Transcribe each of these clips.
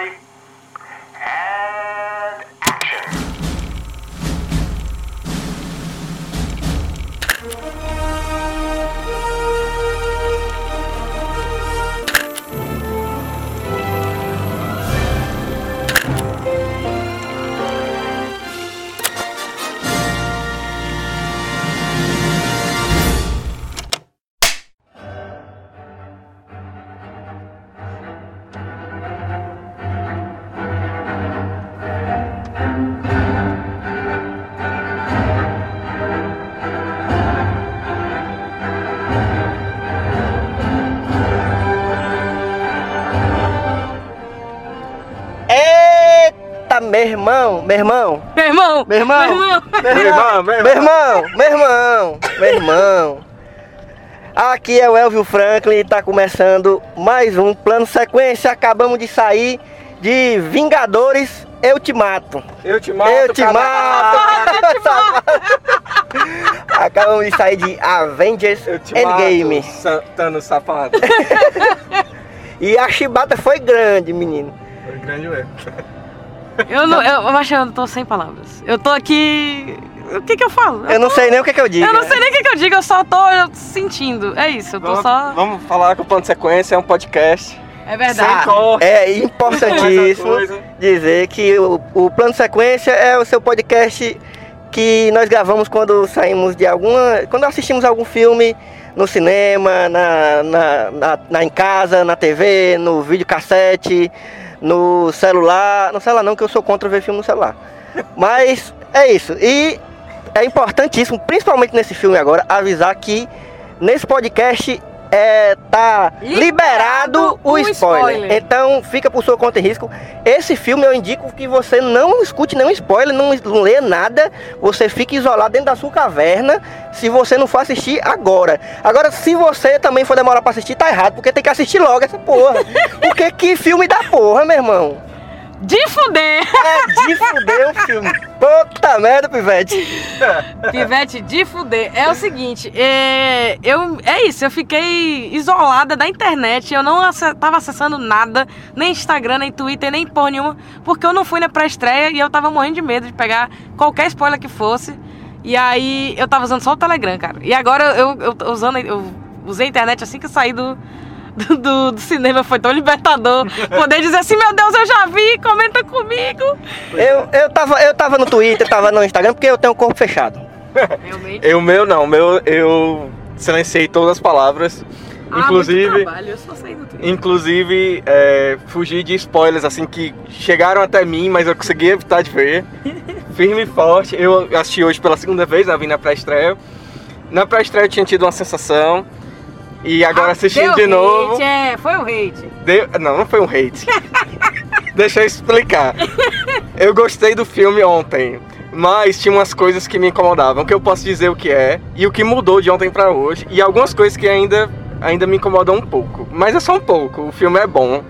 everybody. Irmão, meu irmão, Meu irmão! meu irmão, Meu irmão! meu irmão, meu irmão, meu irmão. Aqui é o Elvio Franklin e tá começando mais um plano sequência. Acabamos de sair de Vingadores Eu Te Mato. Eu te mato, Eu te mato! Acabamos de sair de Avengers Eu te Endgame. mato, safado. E a chibata foi grande, menino. Foi grande mesmo. Eu não, eu, eu acho que eu tô sem palavras. Eu tô aqui. O que que eu falo? Eu não sei nem o que, que eu digo. Eu não sei nem o que que eu digo, eu só tô sentindo. É isso, eu tô Vamos, só. vamos falar que o Plano Sequência é um podcast. É verdade. Sem corte. É importantíssimo dizer que o, o Plano Sequência é o seu podcast que nós gravamos quando saímos de alguma. quando assistimos algum filme no cinema, na, na, na, na- em casa, na TV, no videocassete, no celular. No celular não, que eu sou contra ver filme no celular. Mas é isso. E é importantíssimo, principalmente nesse filme agora, avisar que nesse podcast é, tá Liberado liberado o spoiler. spoiler. Então fica por sua conta e risco. Esse filme eu indico que você não escute nenhum spoiler, não, não lê nada. Você fique isolado dentro da sua caverna se você não for assistir agora. Agora, se você também for demorar pra assistir, tá errado, porque tem que assistir logo essa porra. Porque que filme da porra, meu irmão? De fuder! É de fuder o filme. Puta merda, pivete. Pivete, de fuder. É o seguinte, é, eu, é isso, eu fiquei isolada da internet, eu não ace- tava acessando nada, nem Instagram, nem Twitter, nem porra nenhuma, porque eu não fui na pré-estreia e eu tava morrendo de medo de pegar qualquer spoiler que fosse. E aí eu tava usando só o Telegram, cara. E agora eu, eu tô usando, eu usei a internet assim que eu saí do, do, do- do cinema, foi tão libertador. Poder dizer assim, meu Deus, eu já vi, comenta comigo. Eu, eu, tava, eu tava no Twitter, tava no Instagram, porque eu tenho o corpo fechado. Realmente. Eu, meu não, meu, eu silenciei todas as palavras. Ah, inclusive, trabalho, eu inclusive é, fugi de spoilers assim que chegaram até mim, mas eu consegui evitar de ver. Firme e forte. Eu assisti hoje pela segunda vez, né? Vim na pré-estreia. Na pré-estreia eu tinha tido uma sensação. E agora Ah, assistindo de novo. Hate, é, foi o hate. Deu- Não, não foi um hate. Deixa eu explicar. Eu gostei do filme ontem, mas tinha umas coisas que me incomodavam, que eu posso dizer o que é e o que mudou de ontem pra hoje, e algumas coisas que ainda, ainda me incomodam um pouco. Mas é só um pouco, o filme é bom.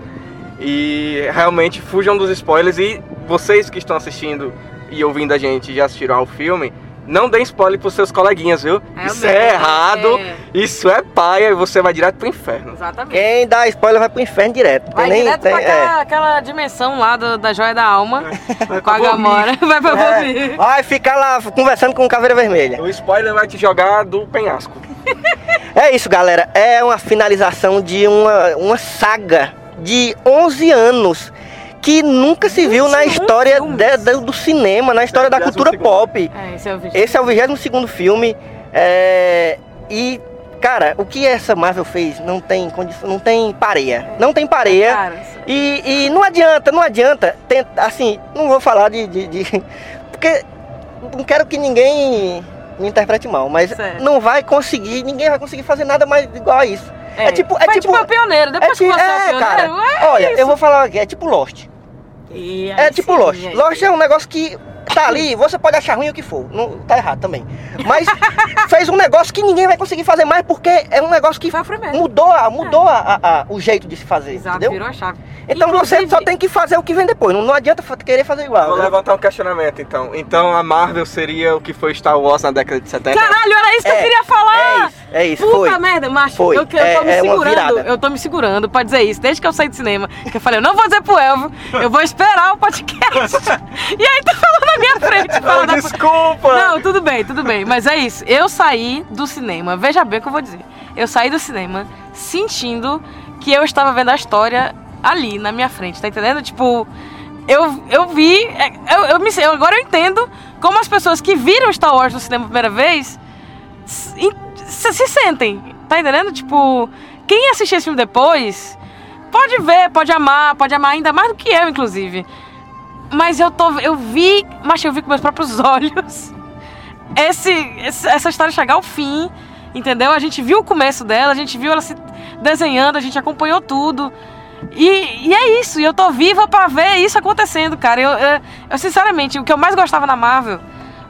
E realmente fujam dos spoilers e vocês que estão assistindo e ouvindo a gente já assistiram ao filme, não deem spoiler pros seus coleguinhas, viu? É Isso mesmo, é errado, é. isso é paia e você vai direto pro inferno. Exatamente. Quem dá spoiler vai pro inferno direto. Vai nem, direto tem, pra é. aquela, aquela dimensão lá do- da joia da alma, com a pra Gamora. Vai pra É, vai ficar lá conversando com o Caveira Vermelha. O spoiler vai te jogar do penhasco. É isso, galera. É uma finalização de uma, uma saga de 11 anos que nunca se viu na 21 história filmes. de- do, cinema, na história da cultura 22º. pop. É, esse é o vídeo. Esse é o 22 filme. é, E, cara, o que essa Marvel fez não tem condição, não tem pareia. Não tem pareia. E, e não adianta, não adianta. Tenta, assim, não vou falar de, de- de- Porque não quero que ninguém me interprete mal, mas Certo. não vai conseguir, ninguém vai conseguir fazer nada mais igual a isso. É, tipo. É tipo, tipo o pioneiro. Depois é, que você é, o é, pioneiro, cara. é olha, isso. eu vou falar aqui, é tipo Lost. E É tipo Lost. Lost é um negócio que tá ali, você pode achar ruim o que for. Não, tá errado também. Mas fez um negócio que ninguém vai conseguir fazer mais porque é um negócio que mudou, a- mudou a- a- a- o jeito de se fazer. Exato, entendeu? virou a chave. Então você Inclusive- só tem que fazer o que vem depois. Não, não adianta querer fazer igual. Vou né? levantar um questionamento então. Então a Marvel seria o que foi Star Wars na década de 70? Caralho, era isso que eu É, queria falar! é isso, É isso, Puta foi. merda, macho. Foi. Eu, eu tô É- me é segurando. Eu tô me segurando pra dizer isso. Desde que eu saí do cinema. Que eu falei, eu não vou dizer pro Elvio, eu vou esperar o podcast. e aí tu falou na minha frente. Falou da... Desculpa! Não, tudo bem, tudo bem. Mas é isso. Eu saí do cinema. Veja bem o que eu vou dizer. Eu saí do cinema sentindo que eu estava vendo a história ali, na minha frente, tá entendendo? Tipo, eu, eu vi. é, Eu, eu me, eu, agora eu entendo como as pessoas que viram Star Wars no cinema a primeira vez se, se- se sentem, tá entendendo? Tipo, quem assistir esse filme depois pode ver, pode amar, pode amar ainda mais do que eu, inclusive. Mas eu tô. Eu vi. Mas eu vi com meus próprios olhos esse, essa história chegar ao fim, entendeu? A gente viu o começo dela, a gente viu ela se desenhando, a gente acompanhou tudo. E, e é isso, e eu tô viva pra ver isso acontecendo, cara. Eu, eu, eu, sinceramente, o que eu mais gostava na Marvel,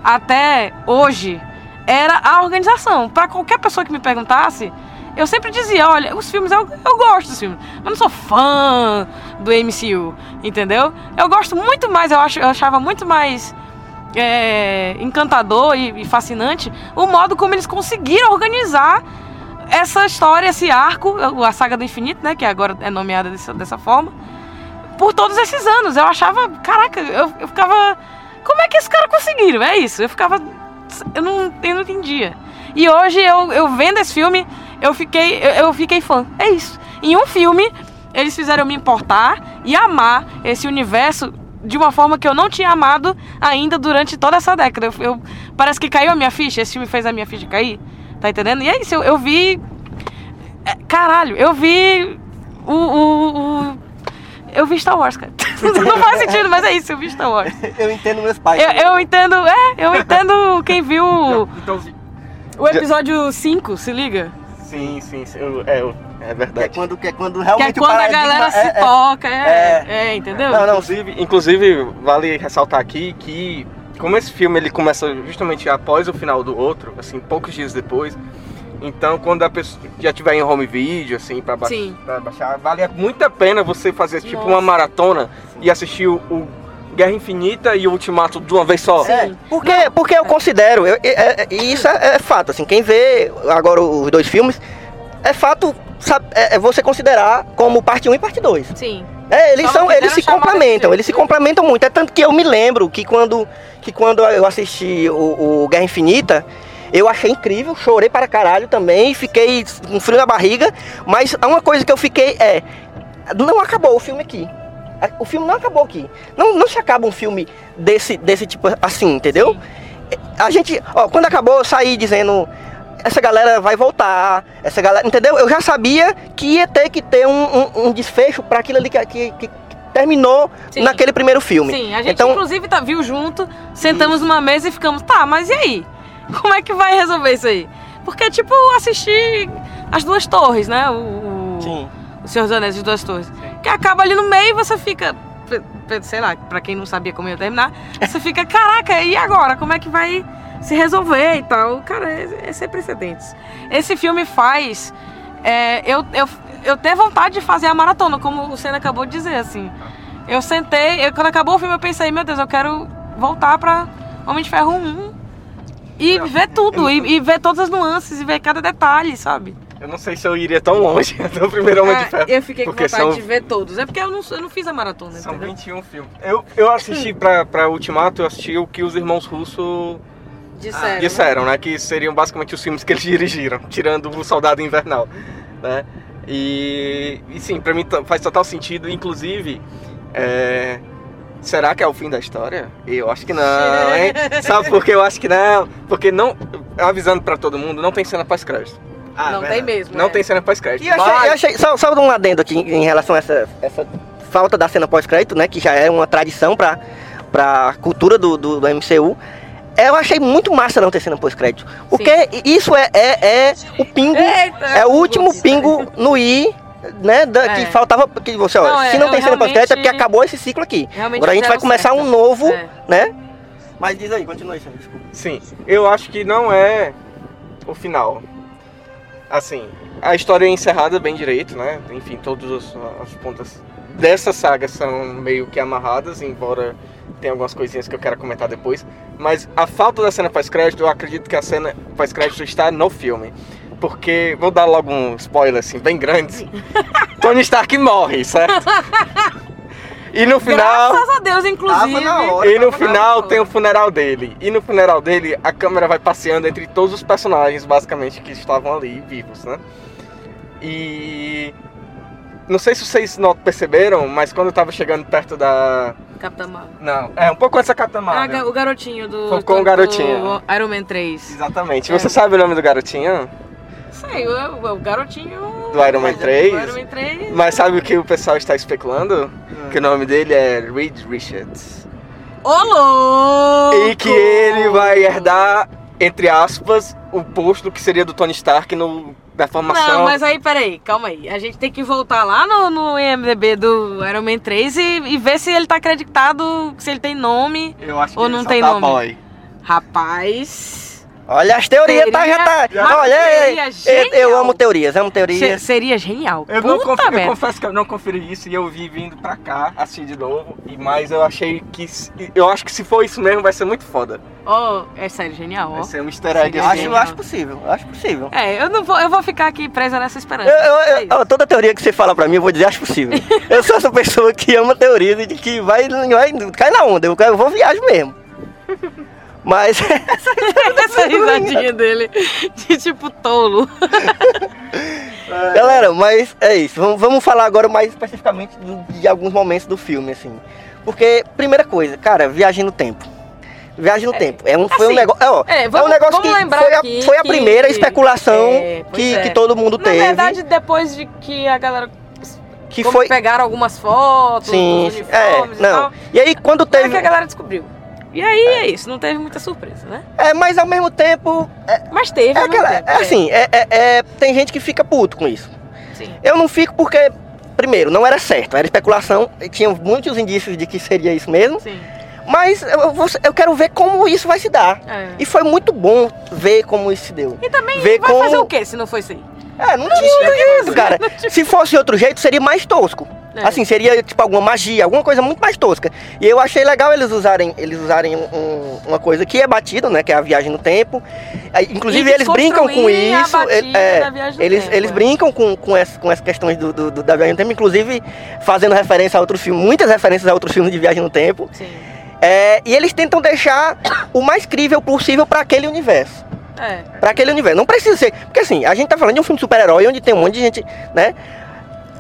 até hoje, era a organização. Pra qualquer pessoa que me perguntasse, eu sempre dizia, olha, os filmes, eu, eu gosto dos filmes, mas não sou fã do MCU, entendeu? Eu gosto muito mais, eu, acho, eu achava muito mais é, encantador e, e fascinante o modo como eles conseguiram organizar essa história, esse arco, a saga do infinito, né, que agora é nomeada dessa, dessa forma, por todos esses anos. Eu achava, caraca, eu, eu ficava, como é que esses caras conseguiram? É isso, eu ficava, eu não, eu não entendia. E hoje eu, eu vendo esse filme, eu fiquei, eu, eu fiquei fã. É isso. Em um filme, eles fizeram me importar e amar esse universo de uma forma que eu não tinha amado ainda durante toda essa década. Eu, eu- parece que caiu a minha ficha, esse filme fez a minha ficha cair. Tá entendendo? E é isso, eu, eu vi. é, caralho, eu vi. O, o, o- Eu vi Star Wars, cara. Não faz sentido, mas é isso, eu vi Star Wars. Eu entendo meus pais. Eu, eu entendo, é, eu entendo quem viu Então, o episódio 5, se liga. sim, sim, sim, eu- é, eu- é Que é verdade. quando, que é quando Que realmente é quando o a paradigma galera se é- é- toca, é, é. é, entendeu? Não, não, Inclusive, inclusive, vale ressaltar aqui que como esse filme ele começa justamente após o final do outro, assim, poucos dias depois, então quando a pessoa já tiver em home video, assim, pra, ba Sim. pra baixar, vale muito a pena você fazer tipo Nossa. uma maratona e assistir o, o Guerra Infinita e o Ultimato de uma vez só. Sim. É, porque, porque eu considero, eu- é- isso é, é fato, assim, quem vê agora os dois filmes, é fato sabe, é, é você considerar como parte 1 e parte 2. Sim. É, eles Só são, eles se complementam, eles se complementam muito. É tanto que eu me lembro que quando, que quando eu assisti o, o Guerra Infinita, eu achei incrível, chorei para caralho também, fiquei com frio na barriga, mas uma coisa que eu fiquei é, não acabou o filme aqui. O filme não acabou aqui. Não, não se acaba um filme desse, desse tipo assim, entendeu? A gente, ó, quando acabou, eu saí dizendo. Essa galera vai voltar, essa galera, entendeu? Eu já sabia que ia ter que ter um, um- um desfecho para aquilo ali que, que- que terminou Sim. naquele primeiro filme. Sim, a gente então, inclusive tá, viu junto, sentamos numa mesa e ficamos, tá, mas e aí? Como é que vai resolver isso aí? Porque é tipo assistir as duas torres, né? O, o, sim. o Senhor dos Anéis, as duas torres. Que acaba ali no meio e você fica, sei lá, pra quem não sabia como ia terminar, você fica, caraca, e agora? Como é que vai se resolver e tal? Cara, é, é sem precedentes. Esse filme faz é, eu, eu, eu ter vontade de fazer a maratona, como o Senna acabou de dizer, assim. Eu sentei, eu- quando acabou o filme eu pensei, meu Deus, eu quero voltar pra Homem de Ferro 1 e ver tudo, e, e ver todas as nuances, e ver cada detalhe, sabe? Eu não sei se eu iria tão longe do primeiro Homem de Ah, Ferro. eu fiquei com vontade são- de ver todos. É porque eu não, eu não fiz a maratona, São entendeu? 21 filmes. Eu, eu assisti pra, pra Ultimato, eu assisti o que os irmãos Russo Disseram. disseram, né? Que seriam basicamente os filmes que eles dirigiram, tirando o Soldado Invernal, né? E, e sim, pra mim faz total sentido, inclusive, é, será que é o fim da história? Eu acho que não, hein? Sabe por que eu acho que não? Porque não, avisando pra todo mundo, não tem cena pós-crédito. Ah, não verdade. tem mesmo. Não é. tem cena pós-crédito. E eu achei, eu achei- só, só um adendo aqui em relação a essa, essa falta da cena pós-crédito, né? Que já é uma tradição pra, pra cultura do, do, do MCU. Eu achei muito massa não ter cena pós-crédito. Porque isso é, é, é o pingo. Eita, É o último pingo no i, né? da- É. Que faltava. Que você, ó, Não, é, se não eu tem cena pós-crédito é porque acabou esse ciclo aqui. Realmente Agora a gente vai começar certo. um novo, É. né? Mas diz aí, continua aí, Sam, desculpa. Sim, eu acho que não é o final. Assim, a história é encerrada bem direito, né? Enfim, todas as, as pontas dessa saga são meio que amarradas, embora tenha algumas coisinhas que eu quero comentar depois. Mas a falta da cena pós-crédito, eu acredito que a cena pós-crédito está no filme. Porque vou dar logo um spoiler assim, bem grande. Tony Stark morre, certo? E no final. Graças a Deus, inclusive. Hora. E no final tem o funeral dele. E no funeral dele, a câmera vai passeando entre todos os personagens, basicamente, que estavam ali vivos, né? E. Não sei se vocês não perceberam, mas quando eu tava chegando perto da. Capitã Marvel. Não, é um pouco antes da Capitã Ah, Marvel. ga- o garotinho do. Foi com o garotinho. do Iron Man 3. Exatamente. É. Você sabe o nome do garotinho? Sei, o, o garotinho. Do Iron Man 3? Do Iron Man 3. Mas sabe o que o pessoal está especulando? Que o nome dele é Reed Richards. Ô, louco! E que ele vai herdar, entre aspas, o posto que seria do Tony Stark no, na formação. Não, mas aí, peraí, calma aí. A gente tem que voltar lá no, no IMDB do Iron Man 3 e, e ver se ele tá acreditado, se ele tem nome. Eu acho que Ou ele não só tem tá nome? boy. Rapaz. Olha as teorias, tá? Já tá. Olha, teoria eu, amo teorias, amo se- teorias. seria genial. Eu, não conf- eu confesso que eu não conferi isso e eu vi vindo pra cá, assim de novo. E, mas eu achei que. se- Eu acho que se for isso mesmo, vai ser muito foda. Ó, é sério, genial. Vai ser um easter egg Acho, assim. genial. acho possível, acho possível. É, eu não vou, eu vou ficar aqui presa nessa esperança. Eu, eu- É toda teoria que você fala pra mim, eu vou dizer acho possível. eu sou essa pessoa que ama teorias e de que vai, vai cai na onda. Eu, eu vou viajar mesmo. Mas Essa risadinha dele de tipo tolo. Galera, mas é isso. Vamos, vamos falar agora mais especificamente do- de alguns momentos do filme, assim. Porque, primeira coisa, cara, viagem no tempo. Viagem no tempo. É um, foi um assim, negócio. É, ó, é, é vamos- um negócio vamos que lembrar foi a, aqui foi a que- primeira especulação é, pois que, é. que todo mundo Na teve. verdade, depois de que a galera que como foi. pegaram algumas fotos, Sim, é, uniformes e não. tal, E aí quando teve. que a galera descobriu. E aí é isso, não teve muita surpresa, né? É, mas ao mesmo tempo. Mas teve, É, aquela, tempo, é assim, é, é- é- tem gente que fica puto com isso. Sim. Eu não fico porque, primeiro, não era certo, era especulação, e tinha muitos indícios de que seria isso mesmo. Sim. Mas eu, eu quero ver como isso vai se dar. É. E foi muito bom ver como isso se deu. E também ver vai como- fazer o quê se não isso aí? É, não tinha outro jeito, cara. Se fosse outro jeito, seria mais tosco. É. Assim, seria tipo alguma magia, alguma coisa muito mais tosca. E eu achei legal eles usarem, eles usarem um- um- uma coisa que é batido, né? Que é a viagem no tempo. Inclusive, eles brincam com isso. batida ele- é, eles, tempo, eles é. brincam com, com, essa, com essas questões do, do- do- da viagem no tempo, inclusive fazendo referência a outros filmes, muitas referências a outros filmes de viagem no tempo. Sim. É, e eles tentam deixar o mais crível possível para aquele universo. É. Pra aquele universo. Não precisa ser. Porque assim, a gente tá falando de um filme de super-herói onde tem um monte de gente, né?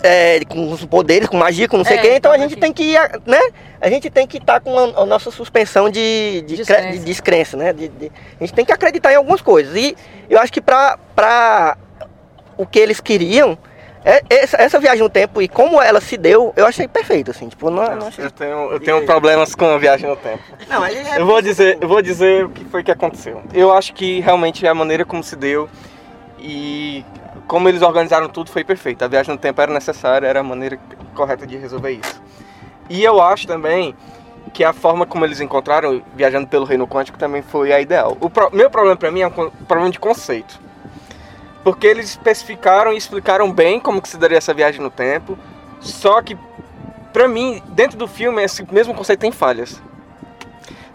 É, com os poderes, com magia, com não sei o É, quê. Então a então, gente aqui. tem que, né? A gente tem que estar com a, a nossa suspensão de, de, Descrença. cre- de descrença, né? De- de- a gente tem que acreditar em algumas coisas. E eu acho que pra o que eles queriam, é- essa, essa viagem no tempo e como ela se deu, eu achei perfeito, assim. Tipo, não, não achei. Eu tenho, eu tenho problemas com a viagem no tempo. Não, é- Eu vou dizer, eu vou dizer o que foi que aconteceu. Eu acho que realmente a maneira como se deu e como eles organizaram tudo foi perfeito. A viagem no tempo era necessária, era a maneira correta de resolver isso. E eu acho também que a forma como eles encontraram viajando pelo reino quântico também foi a ideal. O pro- meu problema para mim é um problema de conceito. Porque eles especificaram e explicaram bem como que se daria essa viagem no tempo. Só que Pra mim, dentro do filme, esse mesmo conceito tem falhas.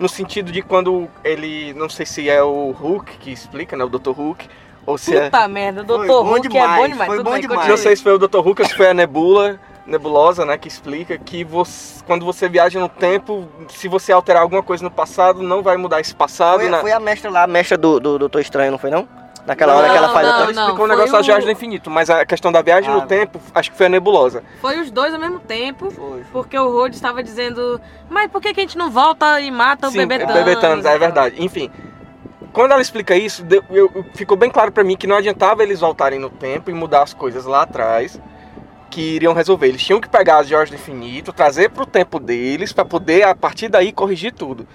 No sentido de quando ele. Não sei se é o Hulk que explica, né? O Dr. Hulk. Ou se é. Puta merda, Foi Dr. bom Hulk é demais, bom demais. foi Tudo bom bem, demais. Não sei se foi o Dr. Hulk ou se foi a Nebula, Nebulosa, né? Que explica que você, quando você viaja no tempo, se você alterar alguma coisa no passado, não vai mudar esse passado. Foi, na... foi a mestra lá, a mestra do, do Doutor Estranho, não foi não? Naquela Não, hora que ela faz não, a Ela explicou não, o negócio foi da viagem o- do infinito, mas a questão da viagem Ah, no tempo, acho que foi a Nebulosa. Foi os dois ao mesmo tempo. Foi. Porque o Rhodes estava dizendo, mas por que, que a gente não volta e mata o Sim, bebê é Thanos? bebê Thanos, é verdade. Enfim, quando ela explica isso, deu- eu- ficou bem claro pra mim que não adiantava eles voltarem no tempo e mudar as coisas lá atrás que iriam resolver. Eles tinham que pegar as Jorge do Infinito, trazer pro tempo deles pra poder a partir daí corrigir tudo.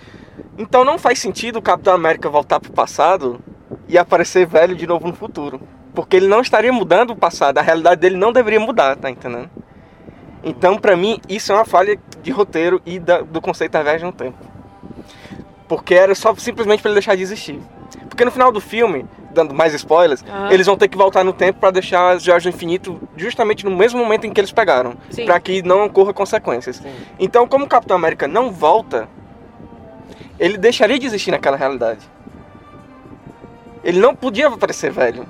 Então não faz sentido o Capitão América voltar pro passado e aparecer velho de novo no futuro, porque ele não estaria mudando o passado, a realidade dele não deveria mudar, tá entendendo? Então, pra mim, isso é uma falha de roteiro e da- do conceito da viagem no tempo. Porque era só simplesmente pra ele deixar de existir. Porque no final do filme, dando mais spoilers, Aham. eles vão ter que voltar no tempo pra deixar as Joias do Infinito justamente no mesmo momento em que eles pegaram. Pra que não ocorra consequências. Sim. Então, como o Capitão América não volta, ele deixaria de existir naquela realidade. Ele não podia aparecer velho.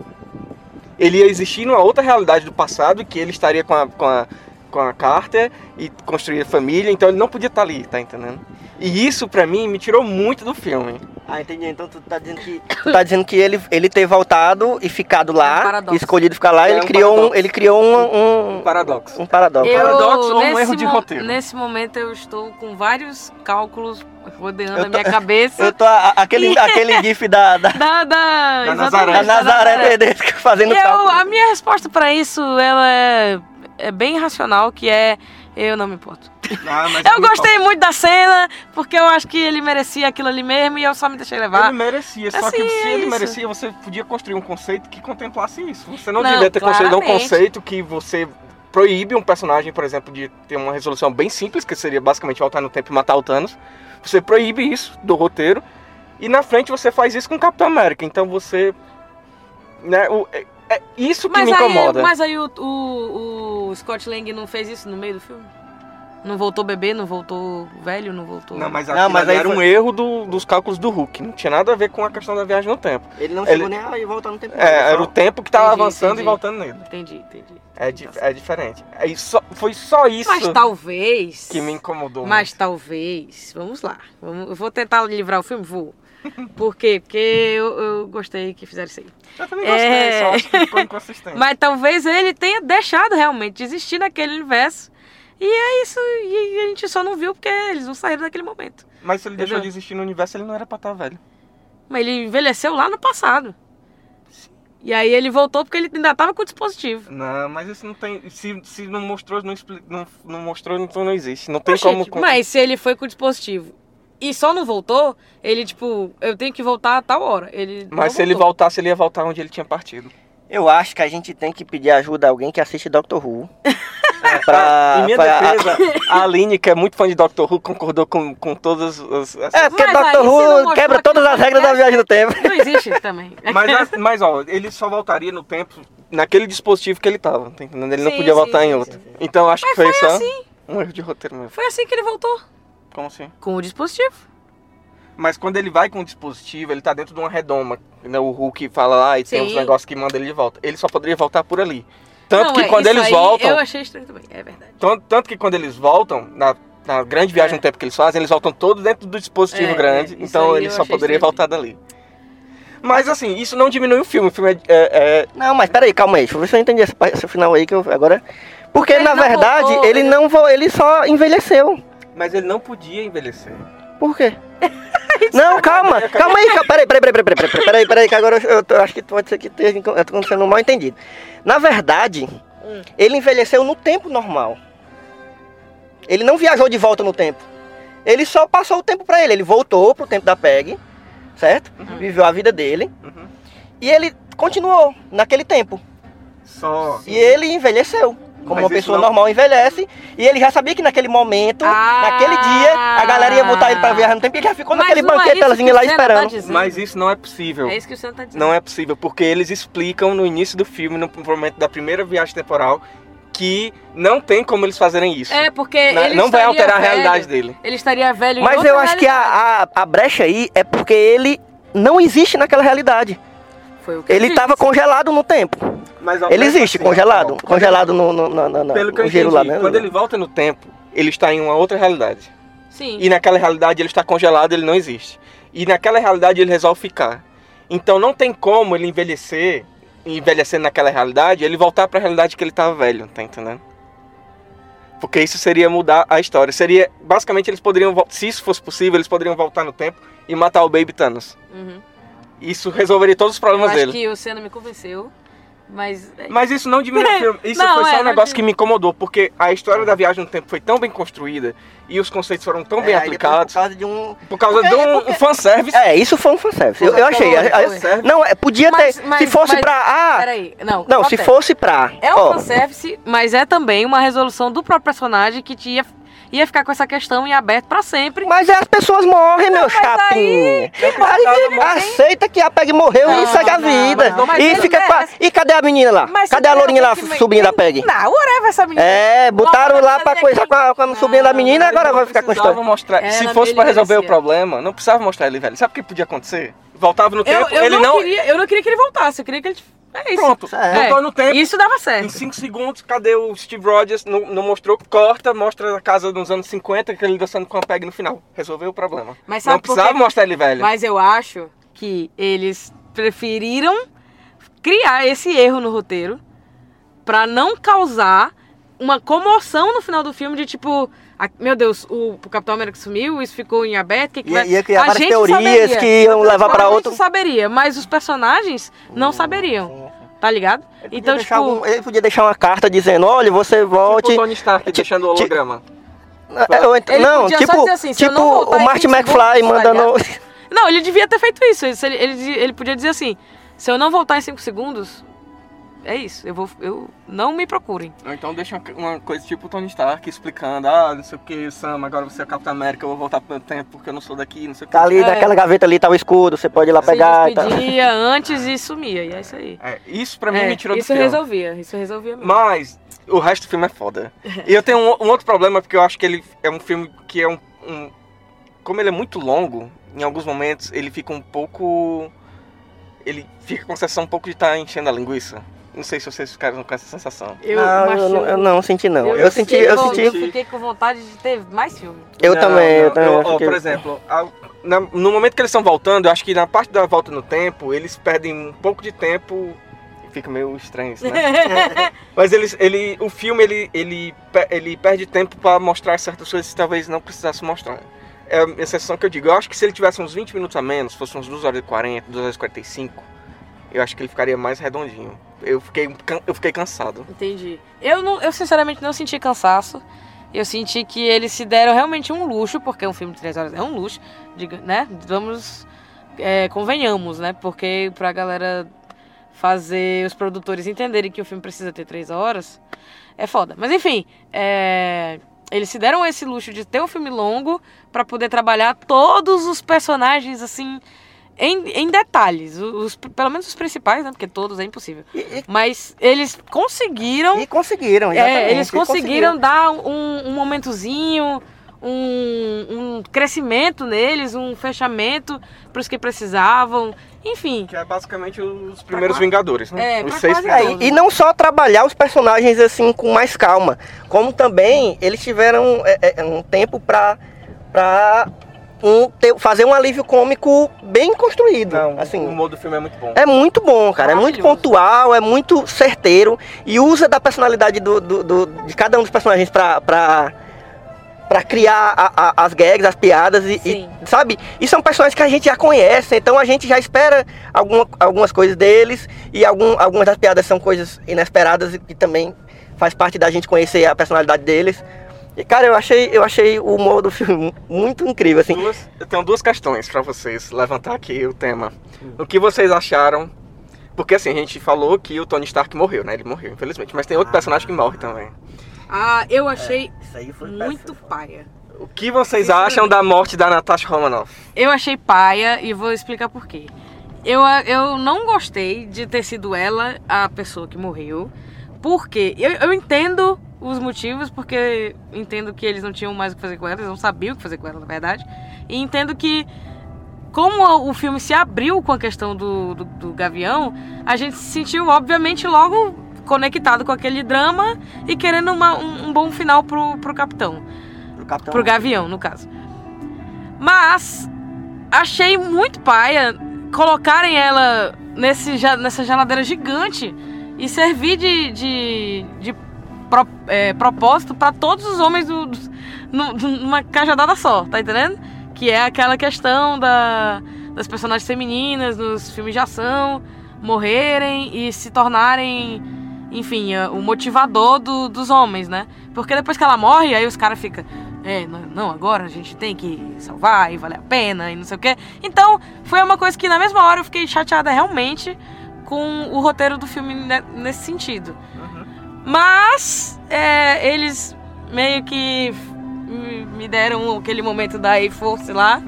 Ele ia existir numa outra realidade do passado, que ele estaria com a, com a, com a Carter e construir família, então ele não podia estar ali, tá entendendo? E isso, pra mim, me tirou muito do filme. Ah, entendi. Então tu tá dizendo que. Tu tá dizendo que ele, ele ter voltado e ficado É um lá, escolhido ficar lá, É ele, um criou um, paradoxo. ele criou um. Um um, paradoxo. um paradoxo. Eu, paradoxo ou um nesse erro de roteiro? Nesse momento eu estou com vários cálculos rodeando Eu a tô- minha cabeça. Eu tô. a- aquele, aquele gif da, da, Da, da, exatamente, Nazaré. da da Nazaré Tedesco fazendo eu, cálculo. a minha resposta pra isso, ela é, é bem racional, que é eu não me importo. Ah, Eu gostei muito da cena, porque eu acho que ele merecia aquilo ali mesmo e eu só me deixei levar. Ele merecia, só Assim, que se é ele isso. merecia, você podia construir um conceito que contemplasse isso. Você não, Não, devia ter construído um conceito que você proíbe um personagem, por exemplo, de ter uma resolução bem simples, que seria basicamente voltar no tempo e matar o Thanos. Você proíbe isso do roteiro. E na frente você faz isso com o Capitão América. Então você. Né, o- é, é isso que Mas me aí, incomoda. mas aí o, o, o Scott Lang não fez isso no meio do filme? Não voltou bebê, não voltou velho, não voltou. Não, mas, Não, mas aí era foi- um erro do- dos cálculos do Hulk. Não tinha nada a ver com a questão da viagem no tempo. Ele não ele- chegou nem a ir voltar no tempo. É, era o tempo que tava Entendi, avançando entendi. e voltando nele. Entendi, entendi. É, di- é diferente. É isso- foi só isso Mas talvez. que me incomodou. Mas muito. talvez. Vamos lá. Vamos- eu vou tentar livrar o filme? Vou. Por quê? Porque eu, eu gostei que fizeram isso aí. Eu também gostei, É. só acho que ficou inconsistente. Mas talvez ele tenha deixado realmente de existir naquele universo. E é isso. E a gente só não viu porque eles não saíram daquele momento. Mas se ele deixou Entendeu? de existir no universo, ele não era pra estar velho. Mas ele envelheceu lá no passado. E aí ele voltou porque ele ainda tava com o dispositivo. Não, mas isso não tem. Se, se não mostrou, não, expli- não, não mostrou, então não existe. Não tem Oxente, como. Mas se ele foi com o dispositivo e só não voltou, ele, tipo, eu tenho que voltar a tal hora. Ele não Mas se ele voltasse, ele ia voltar onde ele tinha partido. Eu acho que a gente tem que pedir ajuda a alguém que assiste Doctor Who. pra, em minha pra- defesa, a Aline, que é muito fã de Doctor Who, concordou com, com todas as. as- É, porque Mas Doctor não Who quebra todas as regras da viagem no tempo. Não existe também. Mas, as- mas, ó, ele só voltaria no tempo naquele dispositivo que ele tava, tá entendendo? Ele não Sim, podia sim, voltar em sim, outro. sim, sim. Então acho que Mas foi, foi só assim. um erro de roteiro mesmo. Foi assim que ele voltou. Como assim? Com o dispositivo. Mas quando ele vai com o dispositivo, ele tá dentro de uma redoma. Né? O Hulk fala lá e tem Sim. uns negócios que mandam ele de volta. Ele só poderia voltar por ali. Tanto Não, que é, quando isso eles aí voltam. Eu achei estranho também, é verdade. Tanto, tanto que quando eles voltam, na, na grande viagem É. no tempo que eles fazem, eles voltam todos dentro do dispositivo É, grande. é, então ele só poderia estranho voltar dali. Mas assim, isso não diminui o filme. O filme é- é- é Não, mas peraí, calma aí. Deixa eu ver se eu entendi essa, parte- esse final aí que eu agora. Porque Ele na verdade voltou, ele ele- não vo... ele só envelheceu mas ele não podia envelhecer. Por quê? Não, calma, é calma aí, calma, peraí, peraí, peraí, peraí, peraí, peraí, peraí, que agora eu, eu acho que pode ser que esteja acontecendo um mal entendido. Na verdade, hum. ele envelheceu no tempo normal. Ele não viajou de volta no tempo. Ele só passou o tempo para ele. Ele voltou pro tempo da PEG, certo? Uhum. Viveu a vida dele. Uhum. E ele continuou naquele tempo. Só. E ele envelheceu. Como Mas uma pessoa não- normal envelhece. E ele já sabia que naquele momento, Ah. naquele dia, a galera ia botar ele pra viajar no tempo e ele já ficou Mas naquele é banquetezinho que o lá tá esperando. dizendo. Mas isso não é possível. É isso que o Senna tá dizendo. Não é possível, porque eles explicam no início do filme, no momento da primeira viagem temporal, que não tem como eles fazerem isso. É, porque Não- ele não vai alterar a velho. realidade dele. Ele estaria velho em Mas outra eu acho que a, realidade. a, a brecha aí é porque ele não existe naquela realidade. Ele estava congelado no tempo. Mas, ó, Ele existe, assim, congelado. ó, Congelado no, no, no, no, no, Pelo que eu entendi, lá, né? quando ele volta no tempo, ele está em uma outra realidade. Sim. E naquela realidade ele está congelado, ele não existe. E naquela realidade ele resolve ficar. Então não tem como ele envelhecer, envelhecendo naquela realidade, ele voltar para a realidade que ele estava velho, tá entendendo? Porque isso seria mudar a história. Seria, basicamente eles poderiam, se isso fosse possível, eles poderiam voltar no tempo e matar o Baby Thanos. Uhum. Isso resolveria todos os Eu problemas acho dele. que o Senna me convenceu. Mas. é- Mas isso não diminui o filme. Isso Não, foi só é, um negócio que me incomodou, porque a história da viagem no tempo foi tão bem construída e os conceitos foram tão bem É, depois aplicados Por causa de um. por causa Porque- de um, porque- um fanservice. É, isso foi um fanservice. Eu, eu achei. Foi. Não, é, podia Mas- ter. mas- se fosse mas- pra. Ah! Peraí, não. Não, se fosse pra. É um ó, fanservice, mas é também uma resolução do próprio personagem que tinha, ia ficar com essa questão em aberto pra sempre. Mas as pessoas morrem, meu mas chapinha. aí- Aí, aceita que a PEG morreu Não, e segue a não, vida. não, mas e fica a- merece. E cadê a menina lá? Mas cadê a lourinha lá, que- sobrinha da PEG? Não, whatever essa menina. É, botaram lá essa pra menina coisa aqui. com a, com a sobrinha da menina e agora Não vai ficar com a história. mostrar. Se fosse pra resolver o merecia. problema, não precisava mostrar ele velho. Sabe o que podia acontecer? Voltava no tempo, eu ele não, não. Queria, eu não queria que ele voltasse, eu queria que ele É isso. Pronto, É. voltou no tempo. Isso dava Em certo. 5 segundos, cadê o Steve Rogers? Não, não mostrou, corta, mostra a casa nos anos 50, que ele dançando com a PEG no final. Resolveu o problema. Mas não precisava quê? mostrar ele velho. Mas eu acho que eles preferiram criar esse erro no roteiro pra não causar uma comoção no final do filme de tipo, meu Deus, o, o Capitão América sumiu, isso ficou em aberto, que, que Ia- ia criar A várias gente teorias saberia. que iam levar pra a outro- saberia, mas os personagens não saberiam, tá ligado? Ele Então, tipo, algum- ele podia deixar uma carta dizendo, olha, você volte. Tipo o Tony Stark deixando o holograma. É, não, podia só tipo, dizer assim, tipo não o 20 McFly segundos, tá mandando. Não, ele devia ter feito isso. Isso, Ele, ele, ele podia dizer assim: se eu não voltar em 5 segundos, é isso. Eu vou. Eu, não me procurem. Então deixa uma- coisa tipo o Tony Stark explicando, ah, não sei o que, Sam, agora você é o Capitão América, eu vou voltar pro meu tempo porque eu não sou daqui, não sei o que. Tá ali, É. naquela gaveta ali, tá o escudo, você pode ir lá pegar Se e tal. despedia antes e sumia. E é isso aí. É, isso pra mim É, me tirou do isso resolvia. Isso resolvia mesmo. Mas o resto do filme é foda. e eu tenho um, um outro problema, porque eu acho que ele é um filme que é um, um- Como ele é muito longo, em alguns momentos ele fica um pouco. Ele fica com a sensação um pouco de estar enchendo a linguiça. Não sei se vocês ficaram com essa sensação. Eu, não, eu, não, eu não senti não. Eu, senti, fiquei eu senti. fiquei com vontade de ter mais filme. Eu Não, também, eu também. Eu- eu ó, fiquei- Por exemplo, a- na- no momento que eles estão voltando, eu acho que na parte da volta no tempo, eles perdem um pouco de tempo. Fica meio estranho isso, né? Mas eles, ele, o filme ele, ele, ele perde tempo pra mostrar certas coisas que talvez não precisasse mostrar. É a exceção que eu digo. Eu acho que se ele tivesse uns 20 minutos a menos, fosse uns 2 horas e 40, 2 horas e 45, eu acho que ele ficaria mais redondinho. Eu fiquei, eu fiquei cansado. Entendi. Eu, não, eu sinceramente não senti cansaço. Eu senti que eles se deram realmente um luxo, porque um filme de três horas é um luxo, diga, né? Vamos, é, convenhamos, né? Porque pra galera fazer os produtores entenderem que o filme precisa ter três horas, é foda. Mas enfim, é, eles se deram esse luxo de ter um filme longo pra poder trabalhar todos os personagens assim. Em, em detalhes, os, pelo menos os principais, né? Porque todos é impossível. E, e- Mas eles conseguiram. e conseguiram, exatamente. é, eles e conseguiram dar um, um momentozinho, um, um crescimento neles, um fechamento para os que precisavam. Enfim. Que é basicamente os primeiros Vingadores, né? É, os seis É, e, não só trabalhar os personagens assim com mais calma, como também eles tiveram é, é, um tempo pra, pra um, ter- fazer um alívio cômico bem construído. Não, assim, o humor do filme é muito bom. É muito bom, cara. É muito pontual, é muito certeiro e usa da personalidade do, do- do- de cada um dos personagens pra, pra, pra criar a- a- as gags, as piadas e, e, sabe? E são personagens que a gente já conhece, então a gente já espera alguma- algumas coisas deles e algum- algumas das piadas são coisas inesperadas e que também faz parte da gente conhecer a personalidade deles. E cara, eu achei, eu achei o humor do filme muito incrível, assim. Duas- eu tenho duas questões pra vocês levantar aqui o tema. O que vocês acharam? Porque assim, a gente falou que o Tony Stark morreu, né? Ele morreu, infelizmente. Mas tem outro personagem que morre também. Ah, eu achei Isso aí foi muito paia. O que vocês Isso acham mesmo. da morte da Natasha Romanoff? Eu achei paia e vou explicar por quê. Eu, eu não gostei de ter sido ela a pessoa que morreu. Porque eu, eu entendo os motivos, porque entendo que eles não tinham mais o que fazer com ela, eles não sabiam o que fazer com ela, na verdade. E entendo que, como o filme se abriu com a questão do, do, do Gavião, a gente se sentiu, obviamente, logo conectado com aquele drama e querendo uma- um, um bom final pro, pro capitão. Pro Capitão Pro Gavião, no caso. Mas achei muito paia colocarem ela nesse, nessa geladeira gigante e servir de, de, de pro- é, propósito para todos os homens do, do- nu- numa cajadada só, tá entendendo? Que é aquela questão da, das personagens femininas nos filmes de ação morrerem e se tornarem, enfim, é, o motivador do- dos homens, né? Porque depois que ela morre, aí os caras ficam, é, não, agora a gente tem que salvar e vale a pena e não sei o quê. Então, foi uma coisa que na mesma hora eu fiquei chateada realmente com o roteiro do filme ne- nesse sentido. Mas é, eles meio que me- deram aquele momento da A-Force lá,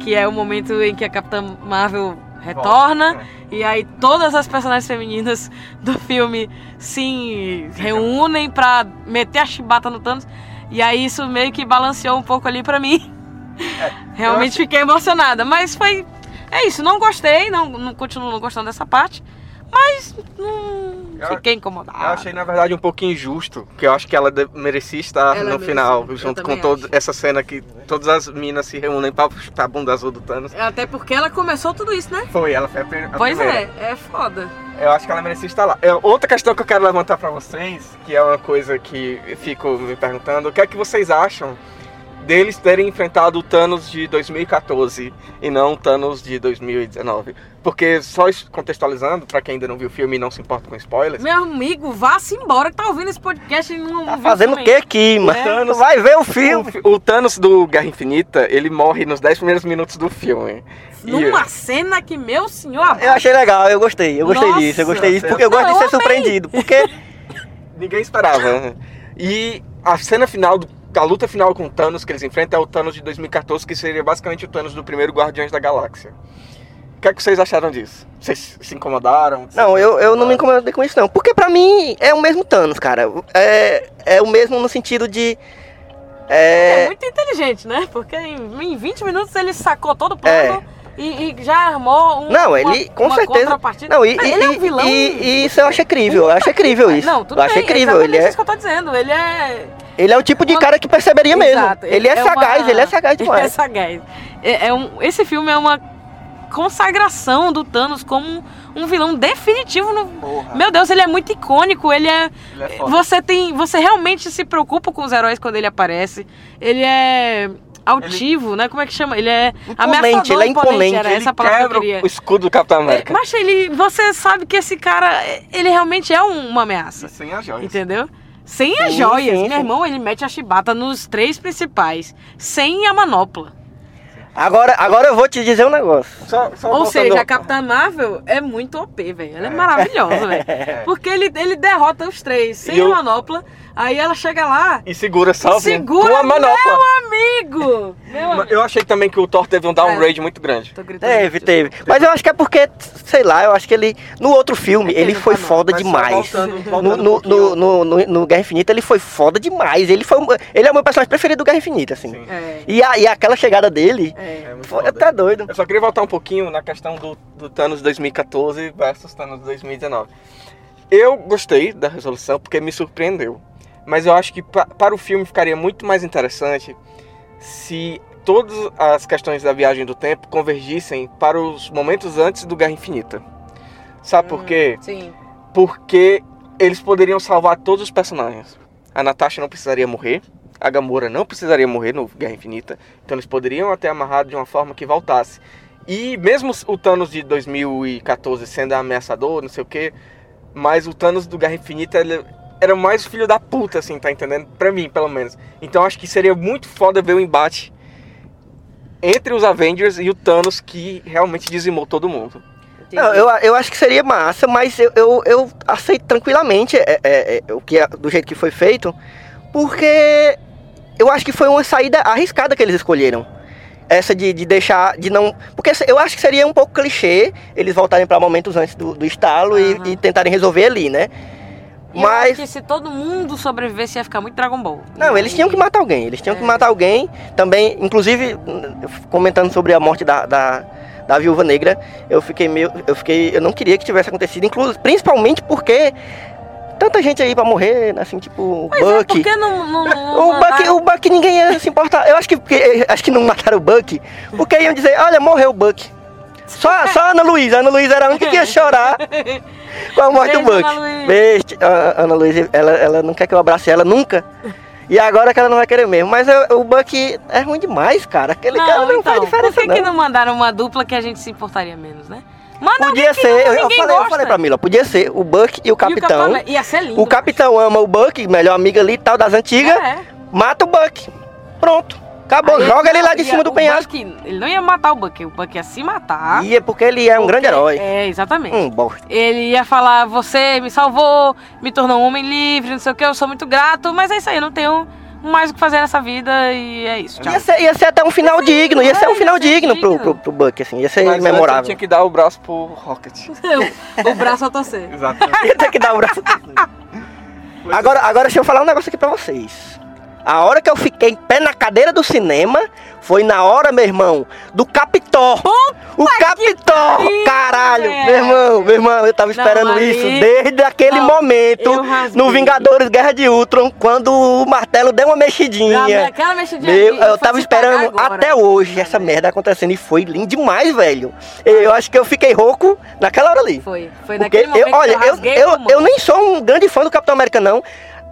que é o momento em que a Capitã Marvel retorna. Volta, E aí todas as personagens femininas do filme se reúnem pra meter a chibata no Thanos. E aí isso meio que balanceou um pouco ali pra mim. Realmente acho- fiquei emocionada. Mas foi. É isso, não gostei, não, não continuo não gostando dessa parte. Mas não Eu- fiquei Eu incomodado. achei, na verdade, um pouquinho injusto, porque eu acho que ela merecia estar Ela no merecia, final, eu junto com toda essa cena que todas as minas se reúnem pra chutar a bunda azul do Thanos. Até porque ela começou tudo isso, né? Foi, ela foi a, pri- a Pois primeira. é, é foda. Eu acho que ela merecia estar lá. É, outra questão que eu quero levantar pra vocês, que é uma coisa que eu fico me perguntando, o que é que vocês acham deles terem enfrentado o Thanos de 2014 e não o Thanos de 2019? Porque, só contextualizando, pra quem ainda não viu o filme e não se importa com spoilers, Meu amigo, vá-se embora que tá ouvindo esse podcast e não Tá fazendo o que aqui, mano? Thanos- Tu vai ver o o, filme. fi- o Thanos do Guerra Infinita, ele morre nos 10 primeiros minutos do filme. E- Numa cena que, meu senhor, Eu achei legal, eu gostei, eu gostei Nossa, disso, eu gostei disso, porque eu gosto Não, de ser surpreendido. Porque Ninguém esperava. E a cena final, do- a luta final com o Thanos que eles enfrentam é o Thanos de 2014, que seria basicamente o Thanos do primeiro Guardiões da Galáxia. O que, é que vocês acharam disso? Vocês se incomodaram? Não, eu, eu não me incomodei com isso não. Porque pra mim é o mesmo Thanos, cara. É, é o mesmo no sentido de. é É, muito inteligente, né? Porque em, em 20 minutos ele sacou todo o plano e, e já armou um, não, uma, ele com uma certeza. Não, e, e- ele é um e- vilão. e- e isso eu acho incrível, eu acho incrível isso. Não, tudo eu acho bem, incrível. Ele é, isso que eu tô dizendo. Ele é. ele é o tipo de uma- cara que perceberia mesmo. Exato, Ele é, uma- sagaz, ele é sagaz Ele é demais. sagaz. É, é um, esse filme é uma consagração do Thanos como um vilão definitivo no. Porra, Meu Deus, ele é muito icônico, ele é. ele é. Você tem. Você realmente se preocupa com os heróis quando ele aparece. Ele é altivo, né? Como é que chama? Ele é Imponente, ameaçador, ele é imponente, Era Ele essa palavra que eu quebra queria. o escudo do Capitão É, América. mas ele, você sabe que esse cara, ele realmente é um- uma ameaça, Sem as joias. entendeu? Sem as Sim, joias. sim, Meu sim. irmão, ele mete a chibata nos três principais, sem a manopla. Agora, agora eu vou te dizer um negócio. Só, só Ou seja, a Capitã Marvel é muito OP, velho. Ela é maravilhosa, velho. Porque ele, ele derrota os três sem E a o- manopla. Aí ela chega lá, E segura só segura com a manopla. meu amigo! Meu amigo. Eu achei também que o Thor teve um downgrade muito grande. Tô gritando. Teve, teve. Mas eu acho que é porque, sei lá, eu acho que ele. No outro filme, É ele foi foda demais. No, no, no, no, Guerra Infinita ele foi foda demais. Ele, foi, ele é o meu personagem preferido do Guerra Infinita, assim. Sim. É, E, a, e aquela chegada dele, é. É muito foda. tá doido. Eu só queria voltar um pouquinho na questão do, do Thanos 2014 versus Thanos 2019. Eu gostei da resolução porque me surpreendeu. Mas eu acho que pa- para o filme ficaria muito mais interessante se todas as questões da viagem do tempo convergissem para os momentos antes do Guerra Infinita. Sabe por quê? Sim. Porque eles poderiam salvar todos os personagens. A Natasha não precisaria morrer, a Gamora não precisaria morrer no Guerra Infinita, então eles poderiam até amarrado de uma forma que voltasse. E mesmo o Thanos de 2014 sendo ameaçador, não sei o que, mas o Thanos do Guerra Infinita ele era mais filho da puta, assim, tá entendendo? Pra mim, pelo menos. Então acho que seria muito foda ver o embate entre os Avengers e o Thanos que realmente dizimou todo mundo. Não, eu, eu acho que seria massa, mas eu, eu, eu aceito tranquilamente é, é, é, o que é- do jeito que foi feito, porque eu acho que foi uma saída arriscada que eles escolheram. Essa de, de deixar, de não. Porque eu acho que seria um pouco clichê eles voltarem para momentos antes do, do estalo e- Aham. e, tentarem resolver ali, né? E Mas. que se todo mundo sobrevivesse ia ficar muito Dragon Ball. Não, eles tinham que matar alguém, eles tinham que matar alguém. Também, inclusive, comentando sobre a morte da, da, da viúva negra, eu fiquei meio. Eu fiquei. Eu não queria que tivesse acontecido, inclusive, principalmente porque tanta gente aí pra morrer, assim, tipo, Pois é, Buck. por que não, não, não O Buck, o Buck ninguém ia se importar. Eu acho que porque- acho que não mataram o Buck, porque iam dizer, olha, morreu o Buck. Só, só a Ana Luísa. A Ana Luísa era a única que ia chorar com a morte do Beijo, Buck. Ana Luísa. Beijo, a Ana Luísa, ela, ela não quer que eu abrace ela nunca. E agora que ela não vai querer mesmo. Mas eu- o Buck é ruim demais, cara. Aquele cara não faz então, diferença, Por que, não. que não mandaram uma dupla que a gente se importaria menos, né? Manda Podia ser, eu, eu falei, eu gosta. falei pra Mila, podia ser o Buck e o E capitão. Capitão- Ia ser lindo. O capitão ama o Buck, melhor amigo ali e tal das antigas. É. Mata o Buck. Pronto. Acabou. Aí Joga ele lá de cima do o penhasco. Buck, ele não ia matar o Buck, o Buck ia se matar. Ia porque ele é um grande Porque- herói. É, exatamente. Hum, bosta. Ele ia falar, você me salvou, me tornou um homem livre, não sei o que, eu sou muito grato, mas é isso aí, eu não tenho mais o que fazer nessa vida e é isso. Tchau. Ia ser, ia ser até um final digno, ia ser é, um final digno pro, digno. pro, pro Buck, assim, ia ser Mas memorável. tinha que dar o braço pro Rocket. o braço a torcer. Exatamente. Ia ter que dar o braço. agora, agora deixa eu falar um negócio aqui pra vocês. A hora que eu fiquei em pé na cadeira do cinema foi na hora, meu irmão, do Capitó. O pariu, Caralho! Meu irmão, meu irmão, eu tava Não, esperando ali- isso desde aquele Não, momento no Vingadores Guerra de Ultron, quando o martelo deu uma mexidinha. Aquela mexidinha Meu, eu tava esperando agora. até hoje essa merda acontecendo e foi lindo demais, velho. Eu acho que eu fiquei rouco naquela hora ali. Foi, foi Porque naquele momento eu, olha, eu eu, eu, eu nem sou um grande fã do Capitão América, não.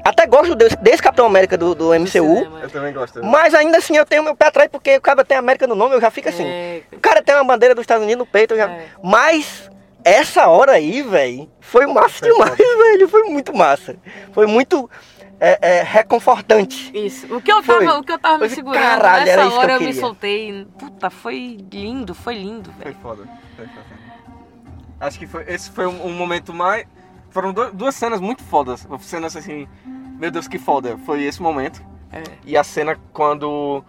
Até gosto desse, desse Capitão América do, do MCU. cinema. Eu também gosto. Mas ainda assim eu tenho meu pé atrás porque o cara tem América no nome, eu já fico assim. É, O cara tem uma bandeira dos Estados Unidos no peito, eu já... É. Mas essa hora aí, velho, foi massa demais, velho. Foi muito massa. Foi muito é, é, reconfortante. Isso. O que eu Foi. tava, o que eu tava me Foi, segurando, caralho, era nessa isso que eu hora eu, me soltei. Puta, foi lindo, foi lindo, Foi velho. foda. Foi foda. Acho que foi, esse foi um, um momento mais. Foram du- duas cenas muito fodas. Cenas assim. Meu Deus, que foda. Foi esse momento. É. E a cena quando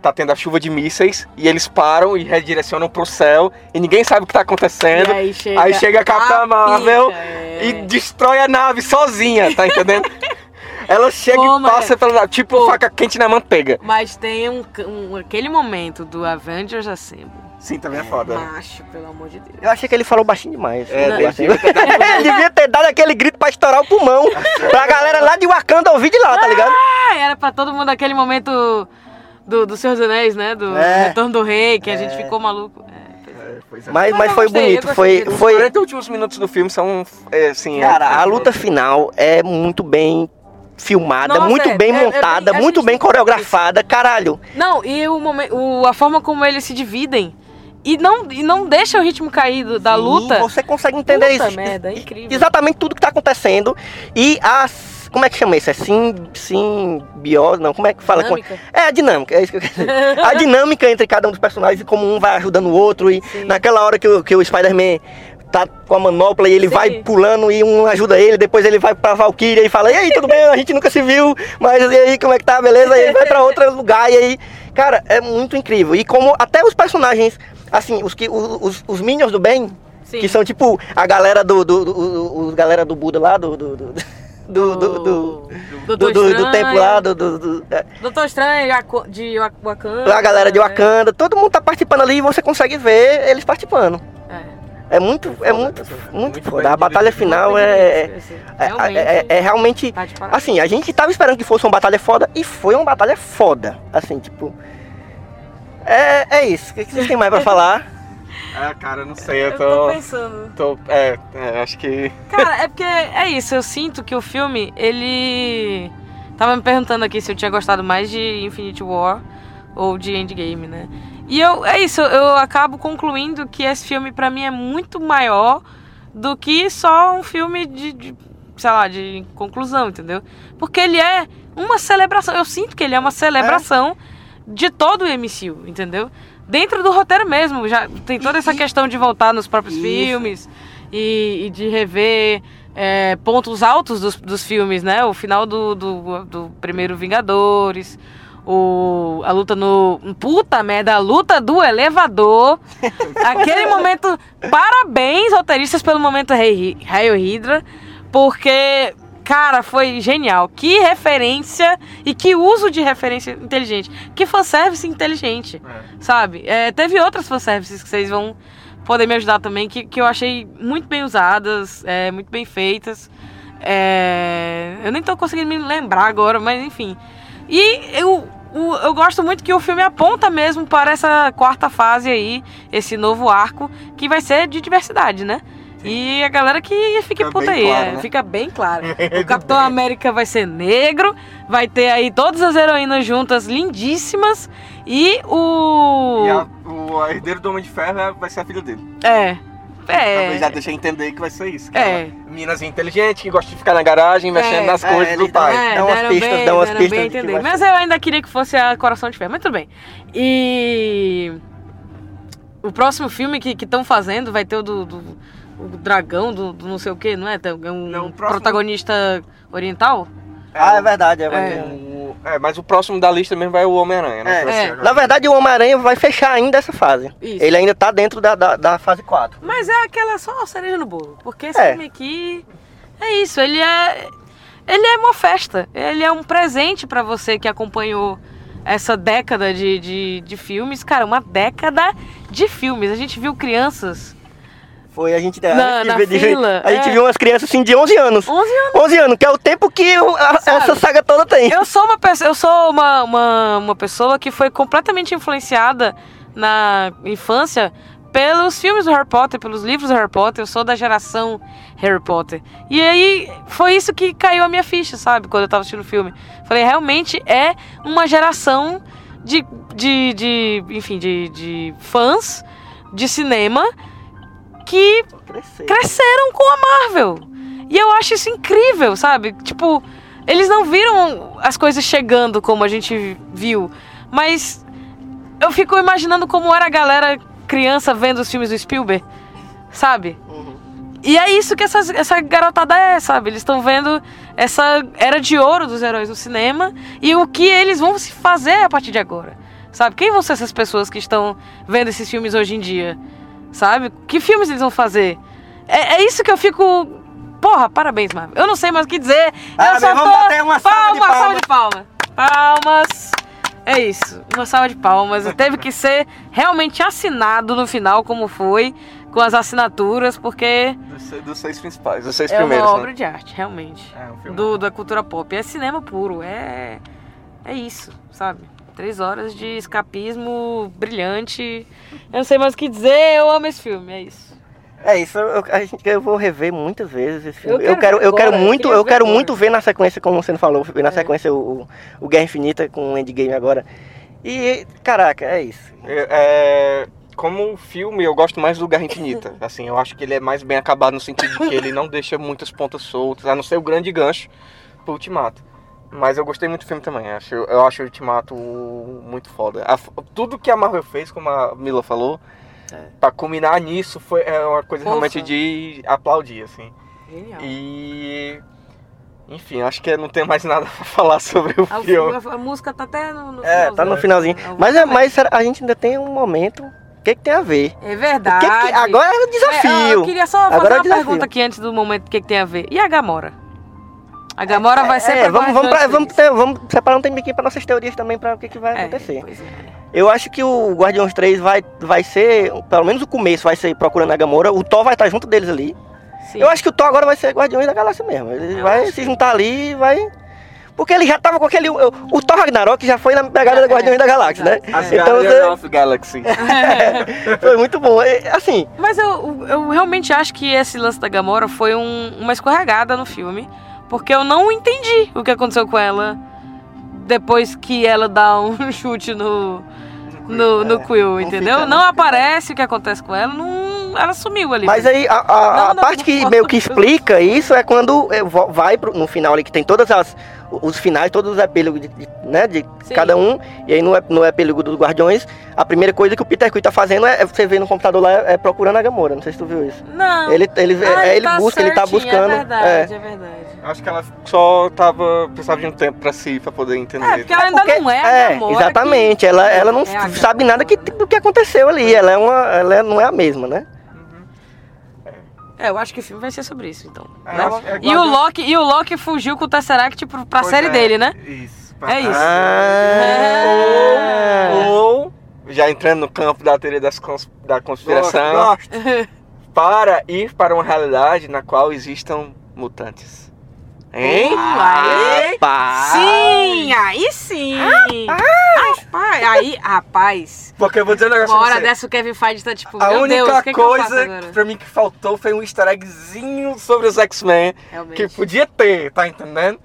tá tendo a chuva de mísseis e eles param e redirecionam pro céu e ninguém sabe o que tá acontecendo. E aí chega, Aí chega a Capitã Marvel pica, é. e destrói a nave sozinha, tá entendendo? Ela chega Pô, e passa pela tipo Pô. faca quente na manteiga. Mas tem um, um- aquele momento do Avengers Assemble. Sim, também é foda. Macho, pelo amor de Deus. Eu achei que ele falou baixinho demais. É, ter dado- ele devia ter dado aquele grito pra estourar o pulmão. pra galera lá de Wakanda ouvir de lá, tá ligado? Ah, era pra todo mundo aquele momento do, do Senhor dos Anéis, né? Do É. Retorno do Rei, que a gente É. ficou maluco. É, é. É, é. Mas, Mas foi gostei, bonito. Foi, de- Os foi, 40 últimos minutos do filme são, é, assim... é- Cara, a é- luta final é muito bem filmada, Nossa, muito é, bem é- é montada, a muito bem coreografada, caralho. Não, e o momen- o, a forma como eles se dividem. E não, e não deixa o ritmo cair do- da Sim, luta. Você consegue entender Puta isso. merda, é incrível. Exatamente tudo que tá acontecendo. E as. Como é que chama isso? É sim, simbiose? Não, como é que fala? Dinâmica. É a dinâmica, é isso que eu quero dizer. A dinâmica entre cada um dos personagens e como um vai ajudando o outro. E Sim. naquela hora que o, que o Spider-Man tá com a manopla e ele Sim. vai pulando e um ajuda ele, depois ele vai pra Valkyria e fala, e aí, tudo bem? A gente nunca se viu, mas e aí, como é que tá? Beleza? E ele vai pra outro lugar e aí, cara, é muito incrível. E como até os personagens, assim, os, que, os, os, Minions do bem, Sim. que são tipo a galera do. do, do- do- os galera do Buda lá, do. do, do, do, do, do, do, Doutor do- do Estranho, tempo lá, do, do, do- é, Doutor Estranho de Wa- Wakanda. a galera de é. Wakanda, todo mundo tá participando ali e você consegue ver eles participando. É. É muito, é muito, muito, Muito foda. A batalha final é, é, Realmente. é, é realmente. tá parabéns. Assim, a gente tava esperando que fosse uma batalha foda e foi uma batalha foda. Assim, tipo. É, é isso. O que vocês têm mais pra falar? Ah, cara, eu não sei, eu Eu tô... tô pensando. tô é, é, acho que... Cara, é porque é isso, eu sinto que o filme, ele. Tava me perguntando aqui se eu tinha gostado mais de Infinity War ou de Endgame, né? E eu, é isso, eu acabo concluindo que esse filme pra mim é muito maior do que só um filme de, de, sei lá, de conclusão, entendeu? Porque ele é uma celebração, eu sinto que ele é uma celebração de todo o MCU, entendeu? Dentro do roteiro mesmo, já tem toda essa questão de voltar nos próprios Isso. filmes e, e de rever é, pontos altos dos, dos filmes, né? O final do, do, do primeiro Vingadores, o, a luta no. Puta merda, a luta do elevador. Aquele momento. Parabéns, roteiristas, pelo momento Hail Hydra, porque. Cara, foi genial. Que referência e que uso de referência inteligente. Que fanservice inteligente sabe? É, teve outras fanservices que vocês vão poder me ajudar também, que, que eu achei muito bem usadas, é, muito bem feitas. É, eu nem tô conseguindo me lembrar agora, mas enfim. E eu, eu gosto muito que o filme aponta mesmo para essa quarta fase aí, esse novo arco, que vai ser de diversidade, né? E a galera que Fica puta aí, claro, é, né? fica bem claro. O Capitão América vai ser negro, vai ter aí todas as heroínas juntas, lindíssimas, e o. E a, o herdeiro do Homem de Ferro é- vai ser a filha dele. É. Talvez já É. deixei entender que vai ser isso. que É. Meninazinha inteligente, que gosta de ficar na garagem, mexendo É. nas É, coisas ele do dá- pai. É, Dá umas pistas, bem, dá umas pistas Mas eu ainda queria que fosse a Coração de Ferro, mas tudo bem. E o próximo filme que estão fazendo vai ter o do, do- o dragão, do, do não sei o que, não é? Tem um Não, próximo- protagonista oriental? Ah, é verdade, é É. O- é, mas o próximo da lista mesmo vai o Homem-Aranha, né? É. É. Na verdade, o Homem-Aranha vai fechar ainda essa fase. Isso. Ele ainda tá dentro da, da, da fase 4. Mas é aquela só a cereja no bolo. Porque esse É. filme aqui é isso, ele é. Ele é uma festa. Ele é um presente pra você que acompanhou essa década de, de, de filmes. Cara, uma década de filmes. A gente viu crianças. Foi a gente, a Na- gente na de- fila, a gente é. viu umas crianças assim de 11 anos. 11 anos. 11 anos, que é o tempo que a- essa saga toda tem. Eu sou uma pessoa, eu sou uma, uma, uma pessoa que foi completamente influenciada na infância pelos filmes do Harry Potter, pelos livros do Harry Potter. Eu sou da geração Harry Potter. E aí foi isso que caiu a minha ficha, sabe? Quando eu tava assistindo o filme. Falei, realmente é uma geração de, de, de enfim, de, de fãs de cinema que Crescer. cresceram com a Marvel. E eu acho isso incrível, sabe? Tipo, eles não viram as coisas chegando como a gente viu, mas eu fico imaginando como era a galera criança vendo os filmes do Spielberg, sabe? Uhum. E é isso que essas- essa garotada é, sabe? Eles estão vendo essa era de ouro dos heróis do cinema e o que eles vão se fazer a partir de agora. Sabe? Quem vão ser essas pessoas que estão vendo esses filmes hoje em dia? Sabe? Que filmes eles vão fazer? É, é isso que eu fico. Porra, parabéns, Marvel. Eu não sei mais o que dizer. Parabéns, eu só vamos tô... bater uma salva de palmas, de palmas. Palmas. É isso, uma salva de palmas. Teve que ser realmente assinado no final, como foi, com as assinaturas, porque Dos, dos seis principais, dos seis é primeiros. uma né? obra de arte, realmente. É, um filme. Do, da cultura pop. É cinema puro, é. É isso, sabe? Três horas de escapismo brilhante. Eu não sei mais o que dizer, eu amo esse filme, é isso. É isso, eu, a gente, eu vou rever muitas vezes esse filme. Eu Eu quero, eu quero agora, eu muito, eu ver quero agora. muito ver na sequência, como você falou, ver na É. sequência o, o- o Guerra Infinita com o Endgame agora. E, caraca, é isso. É, é, como filme, eu gosto mais do Guerra Infinita. Assim, eu acho que ele é mais bem acabado no sentido de que ele não deixa muitas pontas soltas, a não ser o grande gancho pro Ultimato. Mas eu gostei muito do filme também. Acho, eu acho o Ultimato muito foda. A tudo que a Marvel fez, como a Mila falou, É. pra culminar nisso, foi é uma coisa Poxa. realmente de aplaudir, assim. Genial. E. Enfim, acho que eu não tenho mais nada pra falar sobre o A, filme. a- a música tá até no, no É, tá no finalzinho. Vou Mas, é, mas a gente ainda tem um momento. O que, que tem a ver? É verdade. que que- agora é o É, eu desafio. queria só fazer Agora é uma desafio. pergunta aqui antes do momento, o que, que tem a ver. E a Gamora? A Gamora vai ser É, vamos, vamos, pra- vamos, ter- vamos separar um tempo aqui para nossas teorias também para o que, que vai É, acontecer. pois é. Eu acho que o Guardiões 3 vai, vai ser, pelo menos o começo vai ser procurando a Gamora. O Thor vai estar junto deles ali. Sim. Eu acho que o Thor agora vai ser Guardiões da Galáxia mesmo. Ele Eu vai acho se juntar ali e vai. Porque ele já tava com aquele. O, o Thor Ragnarok já foi na pegada da É, Guardiões da Galáxia, né? exato. As Então Guardians of the Galaxy. foi muito bom. É, Assim, Mas eu, eu realmente acho que esse lance da Gamora foi um- uma escorregada no filme. Porque eu não entendi o que aconteceu com ela depois que ela dá um chute no, no, no É, Quill, não entendeu? não aparece o que acontece com ela, não, ela sumiu ali. mas aí a, a- Não, a não, parte não que meio que explica isso é quando é, vo- vai pro- no final ali que tem todas as os finais, todos os epílogos de, de- né, de Sim. cada um. E aí no, ep- no epílogo dos Guardiões, a primeira coisa que o Peter Quill tá fazendo é, é você ver no computador lá é, procurando a Gamora. Não sei se tu viu isso. Não. Ele, ele, Ah, é, ele tá busca, ele tá certinho, buscando. É verdade, é, verdade. Acho que ela só tava. precisava de um tempo pra si, pra poder entender. É, porque ela ainda Porque- não é a é, Gamora exatamente. Ela, ela não É sabe nada que, do que aconteceu ali. Ela é uma, ela é- não é a mesma, né? É, eu acho que o filme vai ser sobre isso, então. É, né? acho- é E o Loki, e o Loki fugiu com o Tesseract pro, pra Pois série é, dele, né? Isso. É isso. Ah. Ou, já entrando no campo da teoria das cons- da conspiração, Gosto, para ir para uma realidade na qual existam mutantes. Hein? Aí, sim, aí sim. Rapaz, aí, rapaz. Porque eu vou dizer um negócio Uma hora dessa o Kevin Feige tá tipo, A única Deus, o que, que coisa pra mim que faltou foi um easter eggzinho sobre os X-Men. Que podia ter, tá entendendo?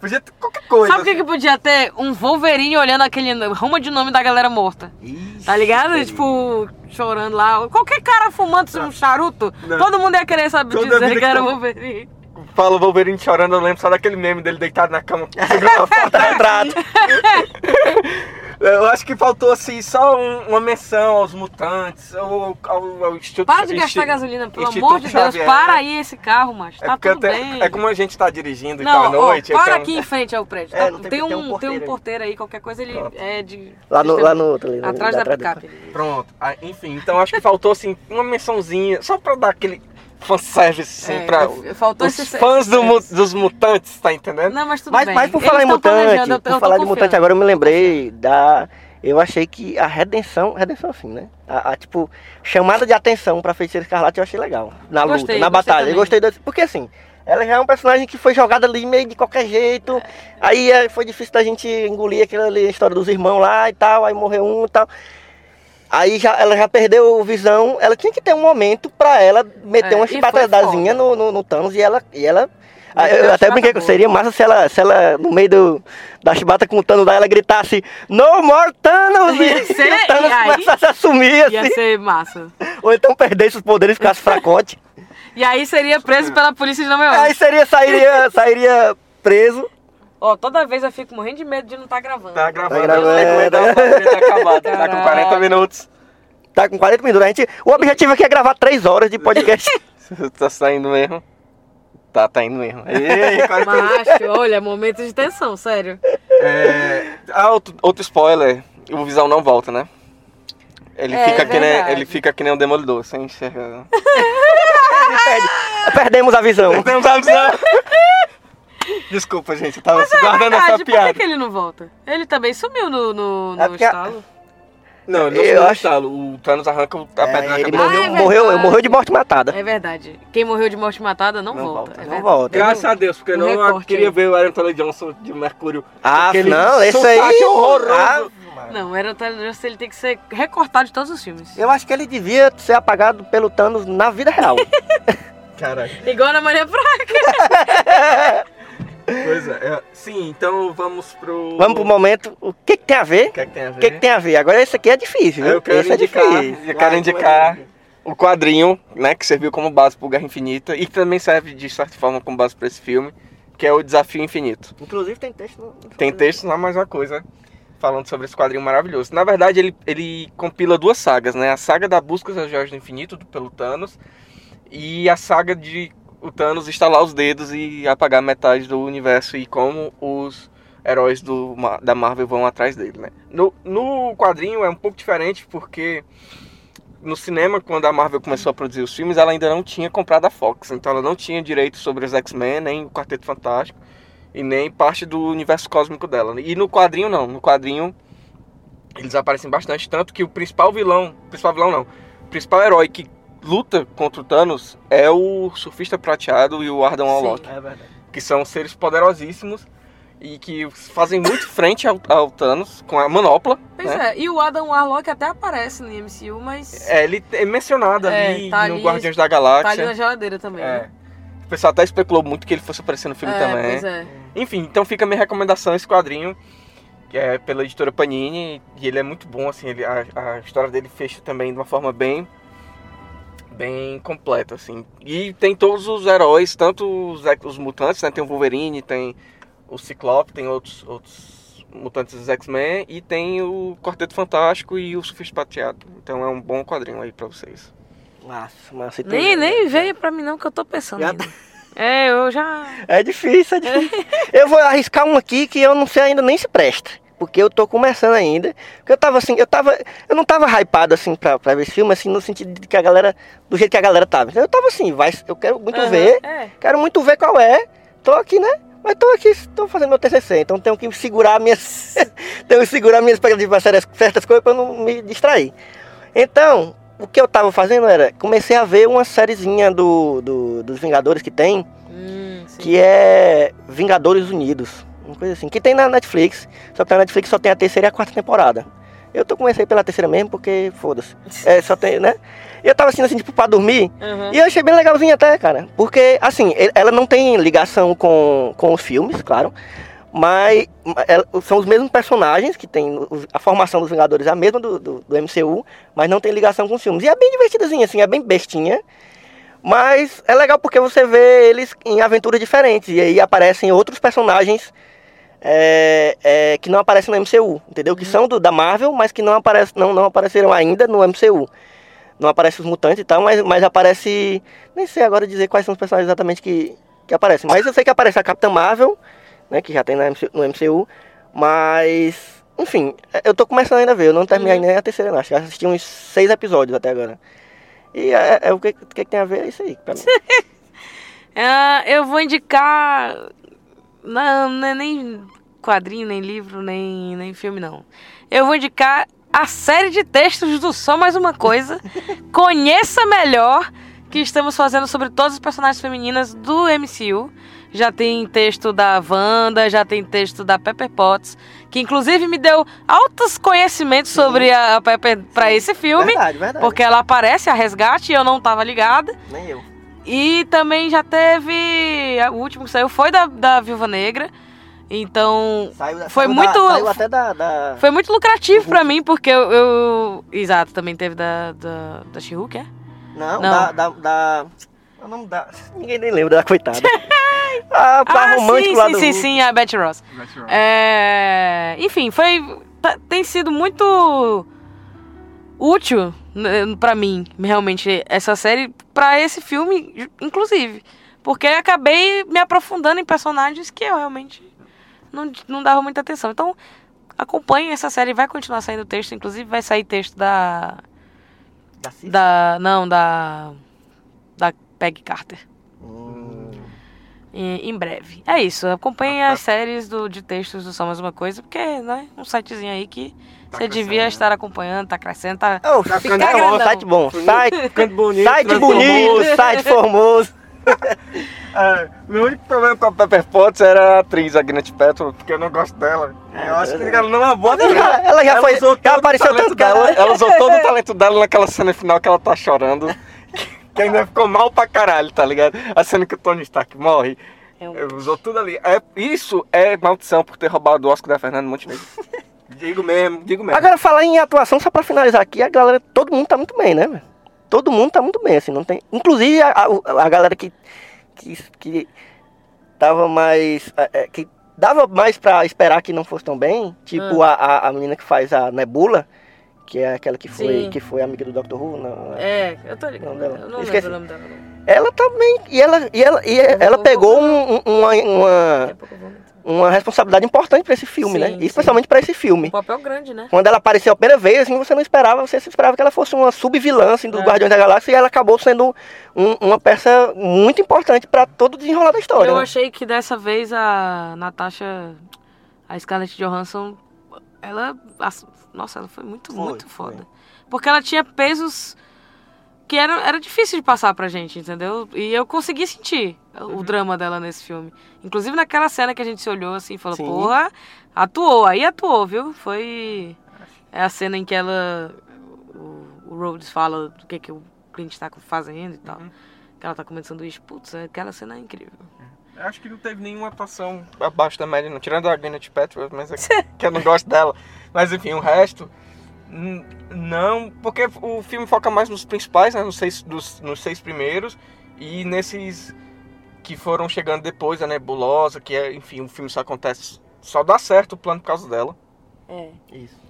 Podia ter qualquer coisa. Sabe o que, que podia ter? Um Wolverine olhando aquele ruma de nome da galera morta. Isso. Tá ligado? Tipo, chorando lá. Qualquer cara fumando um charuto, Não. todo mundo ia querer saber Toda dizer que era eu- Wolverine. Fala o Wolverine chorando, eu lembro só daquele meme dele deitado na cama. segurando a foto. Retrato. Eu acho que faltou assim só um- uma menção aos mutantes, ao, ao, ao Instituto Para de gastar gasolina, pelo Instituto amor de Deus. Xavier. Para aí esse carro, macho. É, Tá tudo até- bem. é como a gente tá dirigindo e Não, tá à ó, noite. para então- aqui em frente ao prédio. É, tá? tem- tem, tem um, um tem um porteiro aí. porteiro aí, qualquer coisa ele Pronto. é de. Lá no, lá no outro ali. Atrás da do- picape. Pronto. Ah, enfim, então acho que faltou assim uma mençãozinha, só pra dar aquele fanservice, assim, É, pra eu- faltou os esse- fãs do esse- dos mutantes, tá entendendo? Não, mas tudo Mas, bem. mas por Eles falar em tão planejando, mutante, eu tô- eu por falar de mutante, agora eu me lembrei da. Eu achei que a redenção, redenção assim, né? A, a, tipo, chamada de atenção pra Feiticeira Escarlate eu achei legal. Na luta, Gostei, na gostei batalha. Eu também. gostei desse. Porque assim, ela já é um personagem que foi jogada ali meio de qualquer jeito. Aí é, foi difícil da gente engolir aquela ali, a história dos irmãos lá e tal. Aí morreu um e tal. Aí já, ela já perdeu o visão. Ela tinha que ter um momento pra ela meter É, uma chibatadazinha no, no, no Thanos e ela. E ela ah, eu até brinquei que seria massa se ela, se ela, no meio do, da chibata com o Thanos lá, ela gritasse No more Thanos! Ia E, ser- o Thanos e aí- começasse a sumir, Ia assim. ser massa. Ou então perdesse os poderes e ficasse fracote. E aí seria preso pela polícia de Nova York. Aí seria, sairia, sairia preso. Ó, toda vez eu fico morrendo de medo de não estar gravando. Tá gravando, Tá gravando. tem que aguentar pra ver, tá acabado. Tá com Caraca. 40 minutos. Tá com 40 minutos. A gente, o objetivo aqui é gravar 3 horas de podcast. tá saindo mesmo? Tá, tá indo mesmo. Ei, 40 minutos. Macho, olha, momento de tensão, sério. É, ah, outro, outro spoiler, o Visão não volta, né? Ele, É, fica que nem, ele fica que nem um demolidor, sem enxergar. Perde. Perdemos a visão. Temos a visão. Desculpa, gente, eu tava guardando essa Verdade, por que, piada. que ele não volta? Ele também sumiu no, no, É no porque estalo. Não, ele não Eu acho- estalo. O Thanos arranca a pedra É, na ele cabeça. Ah, morreu, é morreu, morreu de morte matada. É verdade. Quem morreu de morte matada não, Não volta. volta, é não volta. Graças a Deus, porque Um não eu queria aí. ver o Aaron Taylor Johnson de Mercúrio. Ah, Aquele não, esse aí. horroroso. Ah, Não, era Johnson, ele tem que ser recortado de todos os filmes. eu acho que ele devia ser apagado pelo Thanos na vida real. Caralho. Igual na Maria Praga. Pois é. é. Sim, então vamos pro. Vamos pro momento. O que, que tem a ver? O que, é que tem a O ver? que, que tem a ver? Agora esse aqui é difícil, viu? Eu quero esse é indicar, difícil. eu quero indicar o quadrinho, né, que serviu como base pro Guerra Infinita e que também serve de certa forma como base para esse filme, que é o Desafio Infinito. Inclusive tem texto no. Tem texto lá mais uma coisa falando sobre esse quadrinho maravilhoso. Na verdade, ele, ele compila duas sagas, né? A saga da busca das joias do infinito do, pelo Thanos e a saga de o Thanos estalar os dedos e apagar metade do universo e como os heróis do, da Marvel vão atrás dele, né? No, no quadrinho é um pouco diferente porque no cinema, quando a Marvel começou a produzir os filmes, ela ainda não tinha comprado a Fox, então ela não tinha direito sobre os X-Men, nem o Quarteto Fantástico e nem parte do universo cósmico dela. E no quadrinho não, no quadrinho eles aparecem bastante, tanto que o principal vilão, principal vilão não, o principal herói que luta contra o Thanos é o Surfista Prateado e o Ardão. Alok, É verdade. que são seres poderosíssimos e que fazem muito frente ao, ao Thanos com a manopla. Pois né? é, e o Adam Warlock até aparece no MCU, mas É, ele é mencionado É, ali tá no ali, Guardiões da tá ali Galáxia. na geladeira também. É. né? O pessoal até especulou muito que ele fosse aparecer no filme é, também. Pois é. Enfim, então fica a minha recomendação esse quadrinho, que é pela editora Panini, e ele é muito bom, assim, ele, a, a história dele fecha também de uma forma bem bem completa, assim. E tem todos os heróis, tanto os, os mutantes, né? Tem o Wolverine, tem o Ciclope, tem outros, outros mutantes dos X-Men, e tem o Quarteto Fantástico e o Surfista Prateado. Então é um bom quadrinho aí pra vocês. Massa, massa. E tem- Nem, nem veio pra mim não que eu tô pensando ainda. É, eu já... É difícil, é difícil. eu vou arriscar um aqui que eu não sei ainda nem se presta. Porque eu tô começando ainda. Porque eu tava assim, eu tava. Eu não tava hypado assim pra, pra ver esse filme, assim, no sentido de que a galera. Do jeito que a galera tava. Então, Eu tava assim, vai, eu quero muito Aham, ver. É. Quero muito ver qual é. Tô aqui, né? Mas tô aqui, tô fazendo meu TCC, então tenho que segurar minhas, tenho que segurar minhas expectativas certas, certas coisas para não me distrair. Então, o que eu tava fazendo era, comecei a ver uma sériezinha do, do, dos Vingadores que tem, Hum, que é Vingadores Unidos, uma coisa assim, que tem na Netflix, só que na Netflix só tem a terceira e a quarta temporada. Eu tô comecei pela terceira mesmo, porque foda-se. É, só tem, né? E eu tava assim, assim, tipo, pra dormir, Aham. e eu achei bem legalzinho até, cara. Porque, assim, ela não tem ligação com, com os filmes, claro. Mas ela- são os mesmos personagens que tem. A formação dos Vingadores é a mesma do, do, do MCU, mas não tem ligação com os filmes. E é bem divertidazinho, assim, é bem bestinha. Mas é legal porque você vê eles em aventuras diferentes. E aí aparecem outros personagens é, é, que não aparecem no MCU, entendeu? Que são do, da Marvel, mas que não, aparece, não, não apareceram ainda no MCU. Não aparece os mutantes e tal, mas, mas aparece. Nem sei agora dizer quais são os personagens exatamente que, que aparecem. Mas eu sei que aparece a Capitã Marvel, né? Que já tem na MC no MCU. Mas. Enfim, eu tô começando ainda a ver. Eu não terminei Uhum. nem a terceira, não. Acho que assisti uns seis episódios até agora. E é, é o que, o que tem a ver é isso aí. Pra mim. Ah, eu vou indicar. Não, não é nem quadrinho, nem livro, nem, nem filme, não. Eu vou indicar a série de textos do Só Mais Uma Coisa. Conheça melhor que estamos fazendo sobre todas as personagens femininas do MCU. Já tem texto da Wanda, já tem texto da Pepper Potts, que inclusive me deu altos conhecimentos sobre a Pepper para esse filme. Verdade, verdade. Porque ela aparece a resgate e eu não tava ligada. Nem eu. E também já teve. O último que saiu foi da, da Viúva Negra. Então. Saiu, da- Foi saiu muito- Da, saiu até da. da- Foi muito lucrativo pra mim, porque eu. eu- Exato, também teve da. Da, da She-Hulk, é? Não, Não. da. da, da... O nome da. Ninguém nem lembra da coitada. ah, pra Ah, romântico sim, lá sim, do. sim, sim, a Betty Ross. É, Enfim, foi. tá- Tem sido muito útil né, pra mim, realmente, essa série, pra esse filme, inclusive. Porque acabei me aprofundando em personagens que eu realmente não, não dava muita atenção. Então, acompanhe essa série, vai continuar saindo texto, inclusive vai sair texto da. Da Cif? Da. Não, da. Da Peg Carter. Hum. Em, em breve. É isso. Acompanhe as séries do, de textos do Só Mais Uma Coisa, porque, né? Um sitezinho aí que Tá você devia crescendo, né? estar acompanhando, tá crescendo, tá. Oh, Tá fica ficando bom, grandão. site bom. Site, Ficando bonito. site bonito, site formoso. É, meu único problema com a Pepper Potts era a atriz, a Gwyneth Paltrow, porque eu não gosto dela. Eu acho que ela não é uma boa Ela atriz. já, ela já foi. usou Já apareceu tanto dela. Ela usou todo o talento dela naquela cena final que ela tá chorando. Que ainda ficou mal pra caralho, tá ligado? A cena que o Tony Stark morre. É Ela Usou tudo ali. É, isso é maldição por ter roubado o Oscar da Fernanda Montenegro. Digo mesmo, digo mesmo. Agora, falar em atuação, só pra finalizar aqui, a galera, todo mundo tá muito bem, né, velho? Todo mundo tá muito bem, assim, não tem... Inclusive, a, a, a galera que, que, que tava mais... é, é, que dava mais pra esperar que não fosse tão bem, tipo a, a, a menina que faz a Nebula, que é aquela que foi, Sim. que foi amiga do Dr. Who, não, É, eu tô ligado. Não, dela. Eu não Esqueci. lembro o nome dela. não. ela também, e ela, e ela, e ela vou- pegou vou- um- um- uma, uma, a uma responsabilidade importante pra esse filme, Sim, né? sim. Especialmente pra esse filme. Um papel grande, né? Quando ela apareceu a primeira vez, assim, você não esperava, você esperava que ela fosse uma sub-vilã assim, dos É. Guardiões da Galáxia e ela acabou sendo um- uma peça muito importante pra todo o desenrolar da história. Eu né? achei que dessa vez a Natasha, a Scarlett Johansson, ela. as- Nossa, ela foi muito, Foi, muito foi. foda. Porque ela tinha pesos que era, era difícil de passar pra gente, entendeu? E eu consegui sentir Uhum. o drama dela nesse filme. Inclusive naquela cena que a gente se olhou assim e falou, Sim. porra, atuou, aí atuou, viu? Foi. É a cena em que ela. O, o Rhodes fala do que, que o cliente tá fazendo e tal. Uhum. Que ela tá comendo sanduíche. Putz, aquela cena é incrível. Eu acho que não teve nenhuma atuação abaixo da média, não. Tirando a Gwyneth Paltrow, mas é que eu não gosto dela. Mas enfim, o resto... Não, porque o filme foca mais nos principais, né? Nos seis, dos, nos seis primeiros. E nesses que foram chegando depois, a Nebulosa, que é, enfim, o filme só acontece... Só dá certo o plano por causa dela. É. Isso.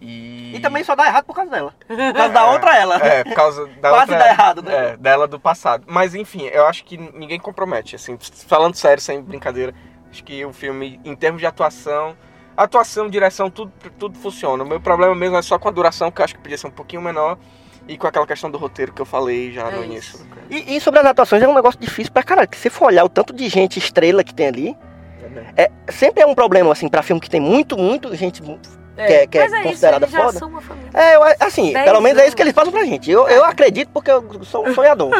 E... E também só dá errado por causa dela. Por causa da outra ela. É, por causa da Quase outra, dá errado, né? É, dela do passado. Mas enfim, eu acho que ninguém compromete, assim, falando sério, sem brincadeira. Acho que o filme, em termos de atuação, atuação, direção, tudo, tudo funciona. O meu problema mesmo é só com a duração, que eu acho que podia ser um pouquinho menor, e com aquela questão do roteiro que eu falei já É no início. E, e sobre as atuações é um negócio difícil pra caralho. Que se você for olhar o tanto de gente estrela que tem ali, é, sempre é um problema, assim, pra filme que tem muito, muito gente. É- que é Mas é considerada isso, eles foda. já são uma família. É, eu, assim, Dez pelo menos é isso anos. que eles passam pra gente. Eu, eu acredito porque eu sou um sonhador.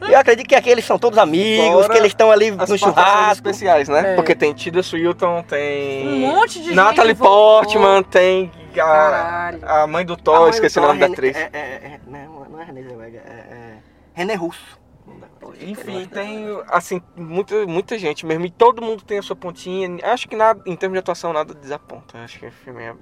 eu acredito que aqui eles são todos amigos, Fora que eles estão ali no churrasco. especiais, né? É. Porque tem Tilda Swinton, tem... Um monte de Natalie gente. Portman, tem a, a mãe do Thor, esqueci o nome da atriz. É, é, é, não, não é René Zellweger, é, é René Russo. Enfim, tem assim, muita, muita gente mesmo. E todo mundo tem a sua pontinha. Acho que nada, em termos de atuação, nada desaponta. Acho que o filme é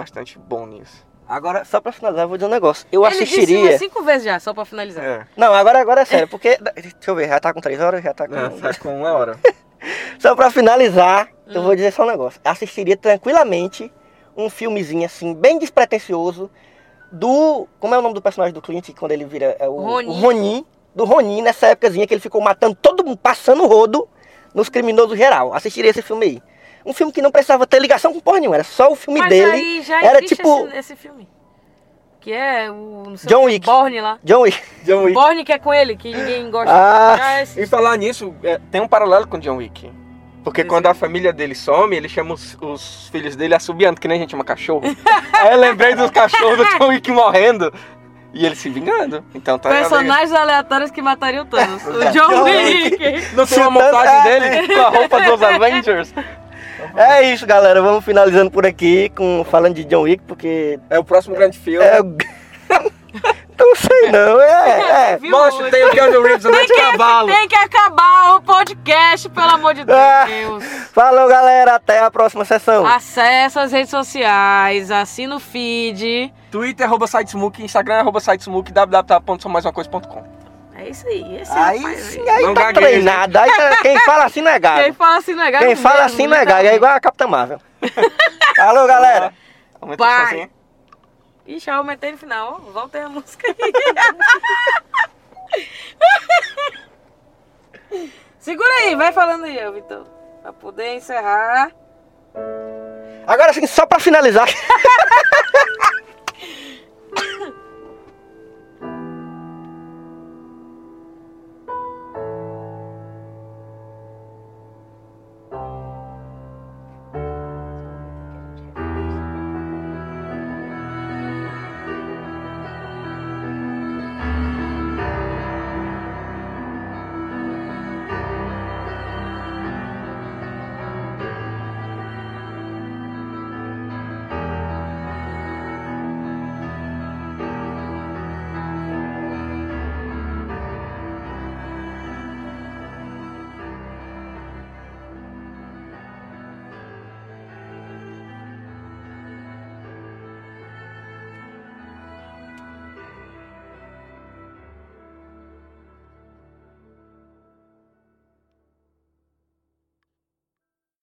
bastante bom nisso. Agora, só pra finalizar, eu vou dizer um negócio. Eu Ele disse assistiria. umas cinco vezes já, só pra finalizar. É. Não, agora, agora é sério, porque. Deixa eu ver, já tá com três horas? Já tá com. Não, tá com uma hora. Só pra finalizar, eu Hum. vou dizer só um negócio. Assistiria tranquilamente um filmezinho assim, bem despretensioso, do. Como é o nome do personagem do Clint quando ele vira. É o, Ronin. o Ronin. Do Ronin, nessa épocazinha que ele ficou matando todo mundo, passando rodo nos criminosos geral. Assistiria esse filme aí. Um filme que não precisava ter ligação com porra nenhuma, era só o filme Mas dele. aí já era tipo- esse, esse filme. Que é o. Não sei John Wick. Borne lá. John Wick. John Wick. Borne que é com ele, que ninguém gosta. Ah. É E falar nisso, é, tem um paralelo com John Wick. Porque quando a família dele some, ele chama os, os filhos dele assobiando, que nem a gente chama cachorro. Aí eu lembrei dos cachorros do John Wick morrendo. E ele se vingando. Então tá Personagens aleatórios que matariam todos. O John John Wick. Não tem uma montagem é. dele com a roupa dos Avengers? É isso, galera. Vamos finalizando por aqui com falando de John Wick, porque É o próximo grande filme. é. não sei não. É, é. Viu? Mancho, tem o Keanu Reeves andando de cavalo. Tem que acabar o podcast, pelo amor de Ah. Deus. Falou, galera. Até a próxima sessão. Acesse as redes sociais, assina o feed. Twitter, arroba sitesmook, Instagram, arroba sitesmook, www.somaismacoisa.com. É isso aí. Esse Aí rapaz sim, aí. Não tá gagueja. treinado. Aí tá- quem fala assim não é Quem gago. fala assim não é gago Quem fala mesmo, assim não é gago. É igual a Capitã Marvel. Falou, galera. Aumenta Pai. Ixi, eu aumentei no final. Volta aí a música aí. Segura aí, vai falando aí, Vitor. Pra poder encerrar. Agora sim, só pra finalizar.